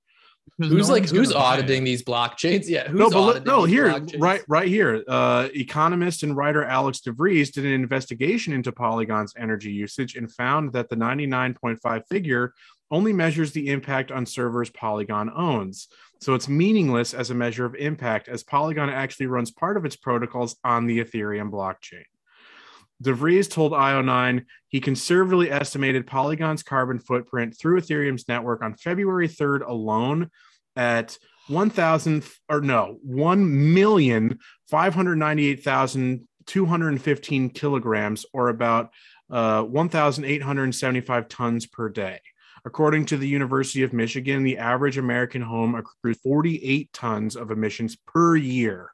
Who's no like who's auditing it. these blockchains? Yeah, who's no, but auditing no, these here, blockchains? right, right here. Uh, economist and writer Alex DeVries did an investigation into Polygon's energy usage and found that the 99.5 figure only measures the impact on servers Polygon owns. So it's meaningless as a measure of impact, as Polygon actually runs part of its protocols on the Ethereum blockchain. DeVries told IO9 he conservatively estimated Polygon's carbon footprint through Ethereum's network on February 3rd alone at 1,000 or no, 1,598,215 kilograms or about uh, 1,875 tons per day. According to the University of Michigan, the average American home accrues 48 tons of emissions per year.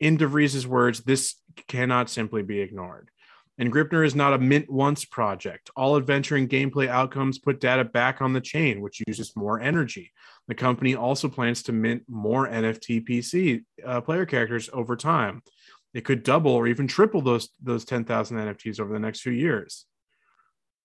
In DeVries' words, this cannot simply be ignored. And Gripnr is not a mint once project. All adventuring gameplay outcomes put data back on the chain, which uses more energy. The company also plans to mint more NFT PC uh, player characters over time. It could double or even triple those those 10,000 NFTs over the next few years.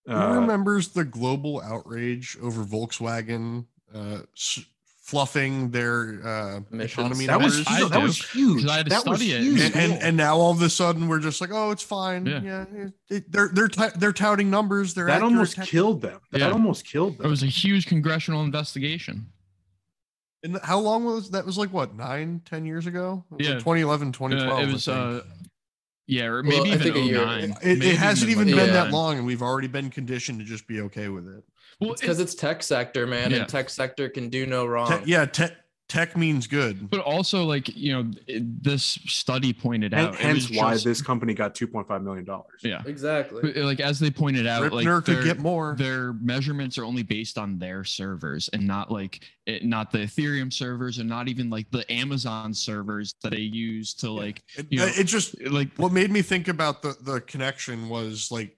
Who Uh, remembers the global outrage over Volkswagen uh, s- fluffing their uh, economy that was numbers? I huge. That was huge. 'cause I had to That was it. huge. and, and and now all of a sudden we're just like, oh, it's fine. Yeah. Yeah, it- it- they're they're t- they're touting numbers. They're that almost tech- killed them. That Yeah. almost killed them. It was a huge congressional investigation. And how long was that? Was like what nine, ten years ago? It was Yeah. like 2011, Uh, 2012. it I was think. uh, yeah, or Well, maybe I even think a year- 09. it, it hasn't even like been Yeah. that long, and we've already been conditioned to just be okay with it. Well, It's because it's tech sector, man, Yeah. and tech sector can do no wrong. Te- yeah, te- tech means good. but also like you know it, this study pointed Hen- out. it hence was why just- this company got 2.5 million dollars. Yeah, Exactly. But, like as they pointed out, like Ripner could their- get more. their measurements are only based on their servers and not like it, not the Ethereum servers and not even like the Amazon servers that they use to like It, you know, it just like what made me think about the the connection was like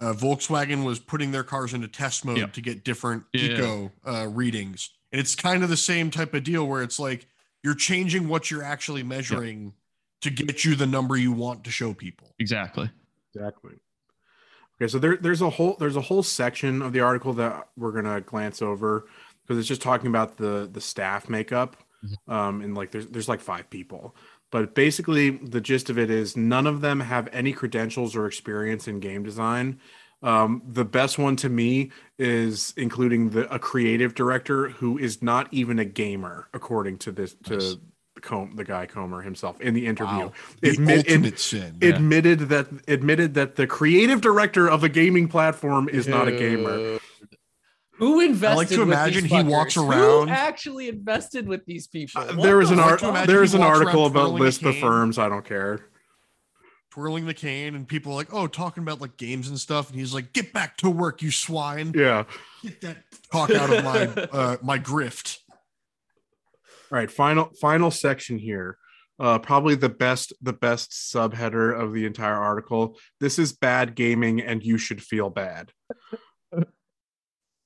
uh, Volkswagen was putting their cars into test mode Yeah. to get different Yeah. eco uh, readings, and it's kind of the same type of deal where it's like you're changing what you're actually measuring to get you the number you want to show people. exactly. Exactly. Okay, so there, there's a whole there's a whole section of the article that we're gonna glance over because it's just talking about the the staff makeup, Mhm. um, and like there's there's like five people, but basically the gist of it is none of them have any credentials or experience in game design. Um, the best one to me is including the a creative director who is not even a gamer, according to this to Nice. the Com- the guy Comer himself in the interview. Wow. The Admit- ad- sin. Yeah. admitted that admitted that the creative director of a gaming platform is not a gamer. Dude. Who invested? I like to with imagine he walks around- Who actually invested with these people? Uh, What there was the an I like art there's an article about list the cane. firms. I don't care. Twirling the cane and people are like, oh, talking about like games and stuff. And he's like, get back to work, you swine. Yeah. Get that talk out of my uh, my grift. All right. Final final section here. Uh, probably the best the best subheader of the entire article. This is bad gaming, and you should feel bad.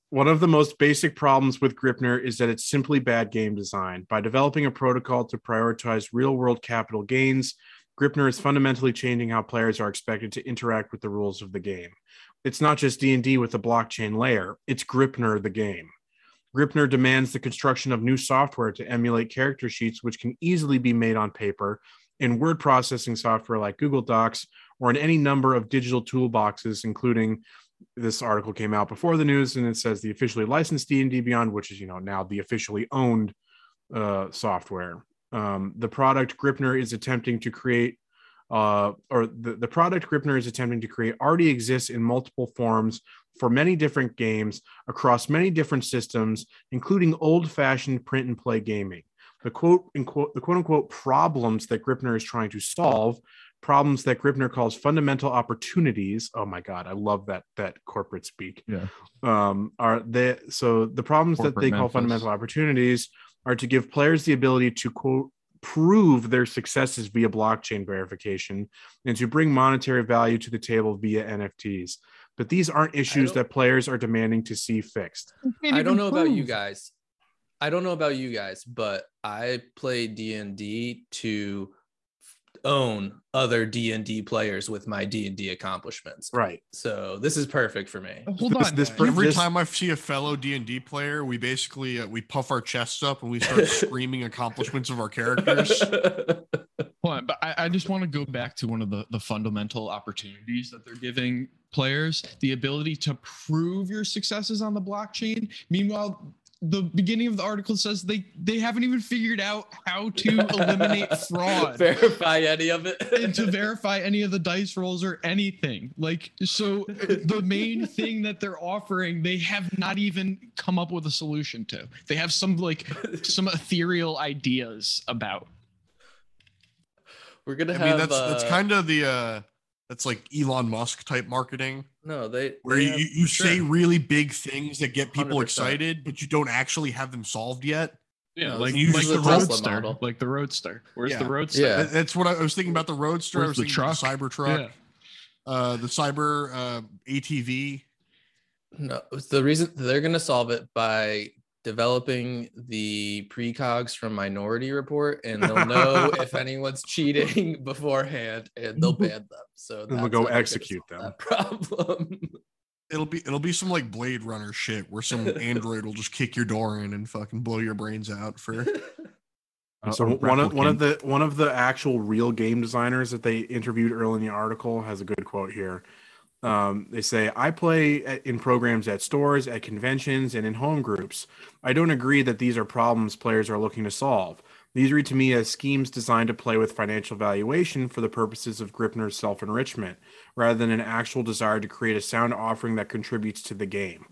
One of the most basic problems with Gripnr is that it's simply bad game design. By developing a protocol to prioritize real world capital gains, Gripnr is fundamentally changing how players are expected to interact with the rules of the game. It's not just D&D with a blockchain layer, it's Gripnr the game. Gripnr demands the construction of new software to emulate character sheets which can easily be made on paper in word processing software like Google Docs or in any number of digital toolboxes including this article came out before the news and it says the officially licensed D&D Beyond which is you know now the officially owned uh, software. Um, the product Gripnr is attempting to create uh, or the, the product Gripnr is attempting to create already exists in multiple forms for many different games across many different systems, including old-fashioned print and play gaming. The quote unquote the quote unquote problems that Gripnr is trying to solve, problems that Gripnr calls fundamental opportunities. Oh my god, I love that that corporate speak. Yeah. Um, are they so the problems that Corporate they call fundamental opportunities are to give players the ability to quote prove their successes via blockchain verification and to bring monetary value to the table via NFTs. But these aren't issues that players are demanding to see fixed. I don't know about you guys. I don't know about you guys, but I play D and D to own other D and D players with my D and D accomplishments. Right. So this is perfect for me. Hold This- on. this per- Every this- time I see a fellow D and D player, we basically uh, we puff our chests up and we start screaming accomplishments of our characters. Hold on, but I, I just want to go back to one of the, the fundamental opportunities that they're giving players the ability to prove your successes on the blockchain. Meanwhile, the beginning of the article says they they haven't even figured out how to eliminate fraud Verify any of it. and to verify any of the dice rolls or anything. Like, so the main thing that they're offering, they have not even come up with a solution to. They have some like some ethereal ideas about. We're gonna have I have. mean, that's that's uh, kind of the uh that's like Elon Musk type marketing no. They where they you, have- you say sure. really big things that get people 100%. excited, but you don't actually have them solved yet. Yeah, No, like, this like the the roadster, model. like the roadster. Where's Yeah. the roadster? Yeah. That- That's what I, I was thinking about the Roadster. I was the thinking about the Cybertruck, Yeah. uh, the Cyber uh, ATV. No, the reason they're going to solve it by developing the precogs from Minority Report, and they'll know if anyone's cheating beforehand, and they'll ban them. So they'll go how they're gonna execute them. Problem. It'll be it'll be some like Blade Runner shit where some android will just kick your door in and fucking blow your brains out for. Uh, so a one of one of the one of the actual real game designers that they interviewed early in the article has a good quote here. Um, they say, "I play at, in programs at stores, at conventions, and in home groups. I don't agree that these are problems players are looking to solve. These read to me as schemes designed to play with financial valuation for the purposes of Gripnr's self enrichment, rather than an actual desire to create a sound offering that contributes to the game."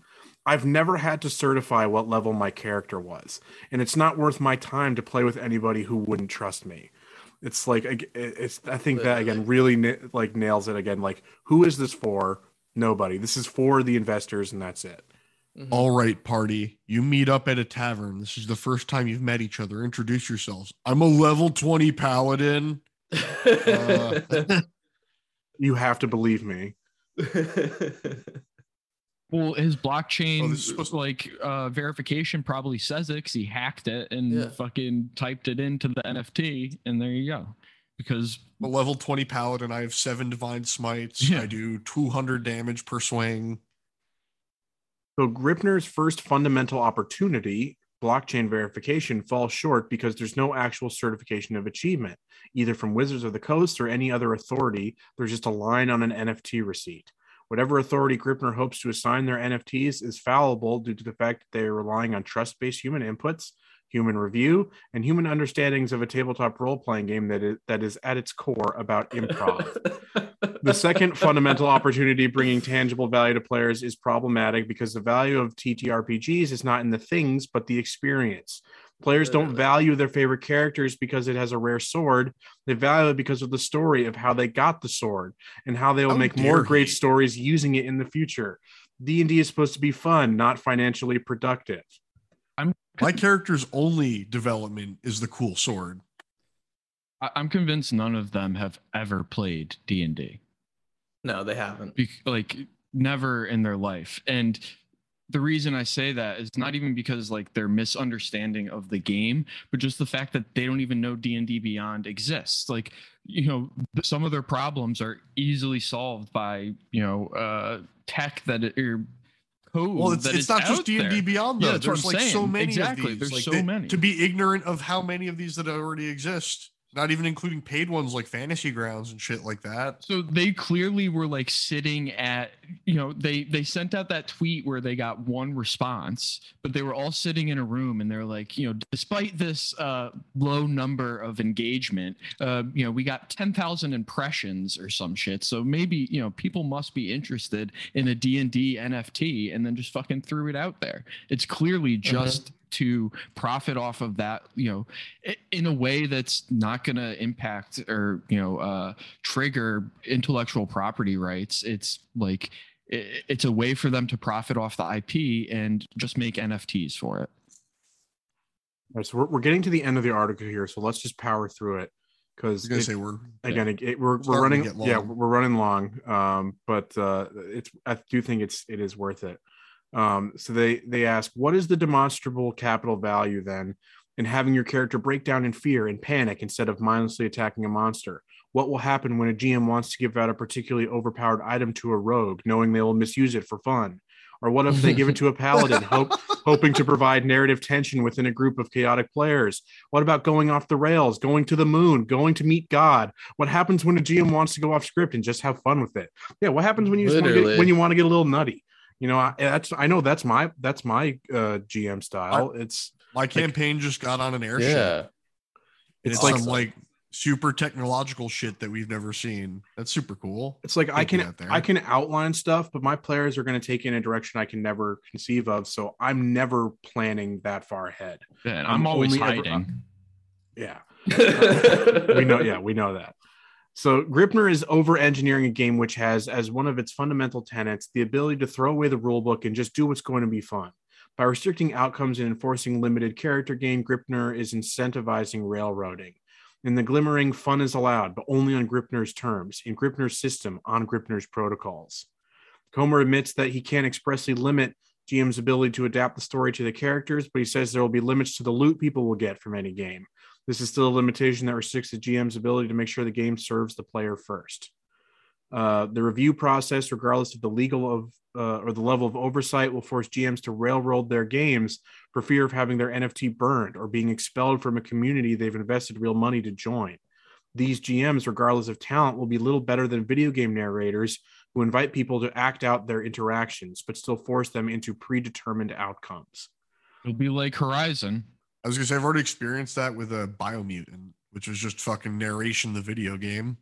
I've never had to certify what level my character was, and it's not worth my time to play with anybody who wouldn't trust me. It's like it's. I think that again really like nails it again. Like, who is this for? Nobody. This is for the investors, and that's it. Mhm. All right, party. You meet up at a tavern. This is the first time you've met each other. Introduce yourselves. I'm a level 20 paladin. Uh, You have to believe me. Well, his Oh, blockchain this is supposed to- like uh, verification probably says it because he hacked it and Yeah. fucking typed it into the NFT, and there you go. because a level 20 paladin. I have seven divine smites. Yeah. I do 200 damage per swing. So Gripnr's first fundamental opportunity, blockchain verification, falls short because there's no actual certification of achievement, either from Wizards of the Coast or any other authority. There's just a line on an NFT receipt. Whatever authority Gripnr hopes to assign their NFTs is fallible due to the fact that they are relying on trust-based human inputs, human review, and human understandings of a tabletop role-playing game that is, that is at its core about improv. the second fundamental opportunity bringing tangible value to players is problematic because the value of TTRPGs is not in the things but the experience. Players don't uh, value their favorite characters because it has a rare sword. They value it because of the story of how they got the sword and how they will How make more dare great stories using it in the future. D&D is supposed to be fun, not financially productive. I'm My character's only development is the cool sword. I- I'm convinced none of them have ever played D and D. no, they haven't. Bec- like never in their life and the reason i say that is not even because like their misunderstanding of the game but just the fact that they don't even know d&d beyond exists like you know some of their problems are easily solved by you know uh tech that it, or code Well, it's, that it's not just D and D. Beyond Yeah, though. what There's like so saying. many Exactly, there's Like, so they- many. To be ignorant of how many of these that already exist, not even including paid ones like Fantasy Grounds and shit like that. so they clearly were like sitting at you know they they sent out that tweet where they got one response but they were all sitting in a room and they're like you know despite this uh low number of engagement uh you know we got 10,000 impressions or some shit. So maybe you know people must be interested in a D&D NFT and then just fucking threw it out there. It's clearly just to profit off of that you know in a way that's not going to impact or you know uh trigger intellectual property rights. It's like i- it's a way for them to profit off the ip and just make nfts for it. All right, so we're, we're getting to the end of the article here, so let's just power through it I was because gonna say we're again it, it- we're, we're running yeah long. we're running long um but uh it's i do think it's it is worth it um so they they ask what is the demonstrable capital value then in having your character break down in fear and panic instead of mindlessly attacking a monster what will happen when a gm wants to give out a particularly overpowered item to a rogue knowing they will misuse it for fun or what if they give it to a paladin hope, hoping to provide narrative tension within a group of chaotic players what about going off the rails, going to the moon, going to meet God? What happens when a GM wants to go off script and just have fun with it? Yeah, what happens when you get, when you want to get a little nutty? You know, I, that's I know that's my that's my uh, GM style. It's my campaign just got on an airship. Yeah. It's it's like some like super technological shit that we've never seen. That's super cool. it's like I can. I can outline stuff, but my players are going to take in a direction I can never conceive of. So I'm never planning that far ahead. Yeah, and I'm i'm, always only ever- hiding Yeah. we know yeah we know that so gripnr is over engineering a game which has as one of its fundamental tenets the ability to throw away the rulebook and just do what's going to be fun. By restricting outcomes and enforcing limited character gain gripnr is incentivizing railroading. In the glimmering fun is allowed but only on gripnr's terms in gripnr's system on gripnr's protocols. Comer admits that he can't expressly limit gm's ability to adapt the story to the characters but he says there will be limits to the loot people will get from any game this is still a limitation that restricts the GM's ability to make sure the game serves the player first. Uh, the review process, regardless of the legal of uh, or the level of oversight, will force GMs to railroad their games for fear of having their NFT burned or being expelled from a community they've invested real money to join. These GMs, regardless of talent, will be little better than video game narrators who invite people to act out their interactions, but still force them into predetermined outcomes. it'll be like horizon I was gonna say I've already experienced that with a Biomutant, which was just fucking narration the video game.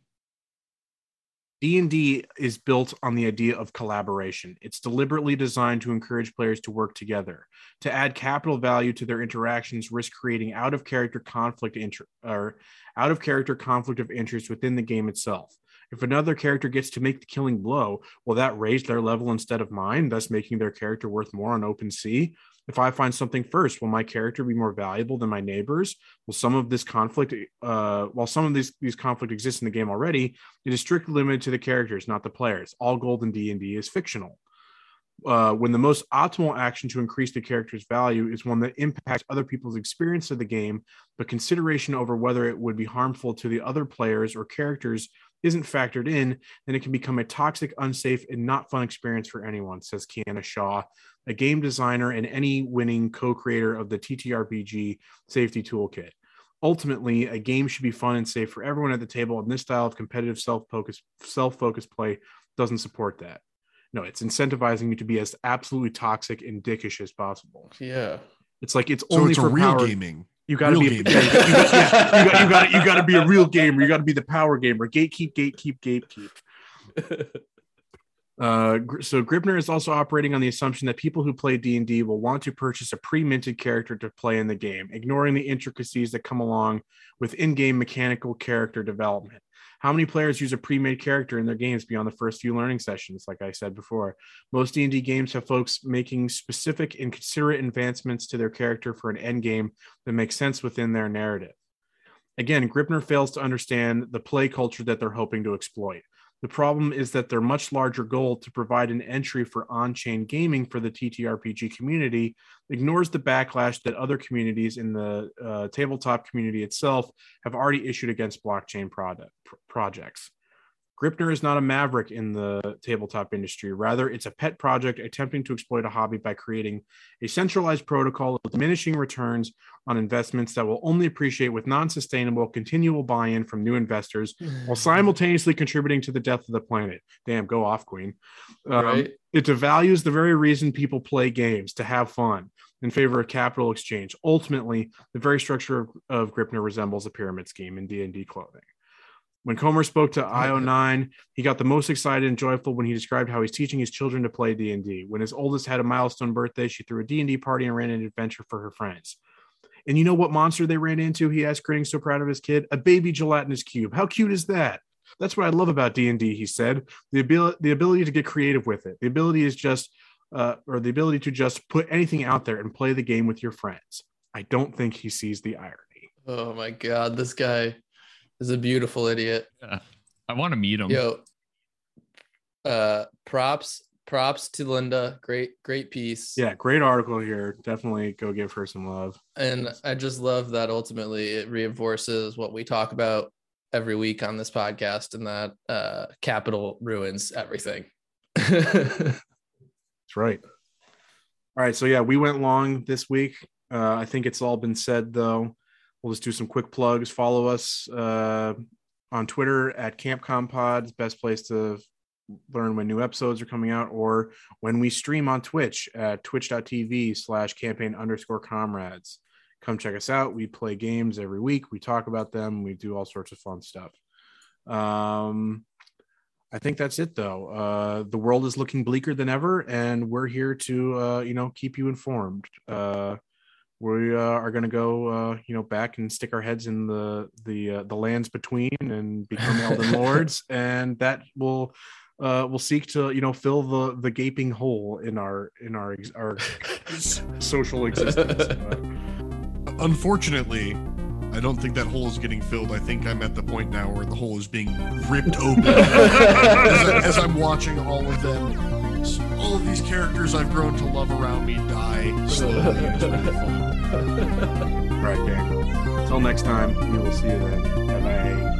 D&D is built on the idea of collaboration. It's deliberately designed to encourage players to work together. To add capital value to their interactions risk creating out of character conflict inter- or out of character conflict of interest within the game itself. If another character gets to make the killing blow, will that raise their level instead of mine, thus making their character worth more on OpenSea? If I find something first, will my character be more valuable than my neighbors? Will some of this conflict, uh, while some of these these conflict exists in the game already, it is strictly limited to the characters, not the players. All gold in D and D is fictional. uh, when the most optimal action to increase the character's value is one that impacts other people's experience of the game, but consideration over whether it would be harmful to the other players or characters isn't factored in, then it can become a toxic, unsafe, and not fun experience for anyone, says Kienna Shaw, a game designer and ENnie winning co creator of the TTRPG Safety Toolkit. Ultimately, a game should be fun and safe for everyone at the table, and this style of competitive self-focused self-focused play doesn't support that. No, it's incentivizing you to be as absolutely toxic and dickish as possible. Yeah. It's like it's So only it's for real power. gaming. You got to real be a, gaming. yeah, you, got, yeah, you got you got you got to be a real gamer. You got to be the power gamer. Gatekeep, gatekeep, gatekeep. Uh, so Gripnr is also operating on the assumption that people who play D and D will want to purchase a pre-minted character to play in the game, ignoring the intricacies that come along with in-game mechanical character development. How many players use a pre-made character in their games beyond the first few learning sessions? Like I said before, most D and D games have folks making specific and considerate advancements to their character for an end game that makes sense within their narrative. Again, Gripnr fails to understand the play culture that they're hoping to exploit. The problem is that their much larger goal to provide an entry for on chain gaming for the TTRPG community ignores the backlash that other communities in the uh, tabletop community itself have already issued against blockchain product, pr- projects. Gripnr is not a maverick in the tabletop industry. Rather, it's a pet project attempting to exploit a hobby by creating a centralized protocol of diminishing returns on investments that will only appreciate with non sustainable, continual buy in from new investors while simultaneously contributing to the death of the planet. Damn, go off, Queen. Um, right. It devalues the very reason people play games to have fun in favor of capital exchange. Ultimately, the very structure of, of Gripnr resembles a pyramid scheme in D&D clothing. When Comer spoke to IO9, he got the most excited and joyful when he described how he's teaching his children to play D&D. When his oldest had a milestone birthday, she threw a D&D party and ran an adventure for her friends. And you know what monster they ran into? He asked, grinning so proud of his kid. A baby gelatinous cube. How cute is that? That's what I love about D&D, he said. The ability, the ability to get creative with it. The ability is just, uh, or the ability to just put anything out there and play the game with your friends. I don't think he sees the irony. Oh my god, this guy is a beautiful idiot. Yeah. I want to meet him. Yo, uh, props, props to Linda. Great, great piece. Yeah, great article here. Definitely go give her some love. And I just love that ultimately it reinforces what we talk about every week on this podcast and that uh, capital ruins everything. That's right. All right. So, yeah, we went long this week. Uh, I think it's all been said, though. We'll just do some quick plugs. Follow us uh, on Twitter at CampComPod, best place to learn when new episodes are coming out, or when we stream on Twitch at twitch.tv slash campaign underscore comrades. Come check us out. We play games every week. We talk about them. We do all sorts of fun stuff. Um, I think that's it, though. Uh, the world is looking bleaker than ever, and we're here to, uh, you know, keep you informed. Uh, we uh, are going to go, uh, you know, back and stick our heads in the the uh, the lands between and become Elden Lords, and that will uh, will seek to, you know, fill the the gaping hole in our in our ex- our social existence. Unfortunately, I don't think that hole is getting filled. I think I'm at the point now where the hole is being ripped open as, as I'm watching all of them, all of these characters I've grown to love around me die slowly. It's really fun. right, gang. Until next time, we will see you then. Bye bye.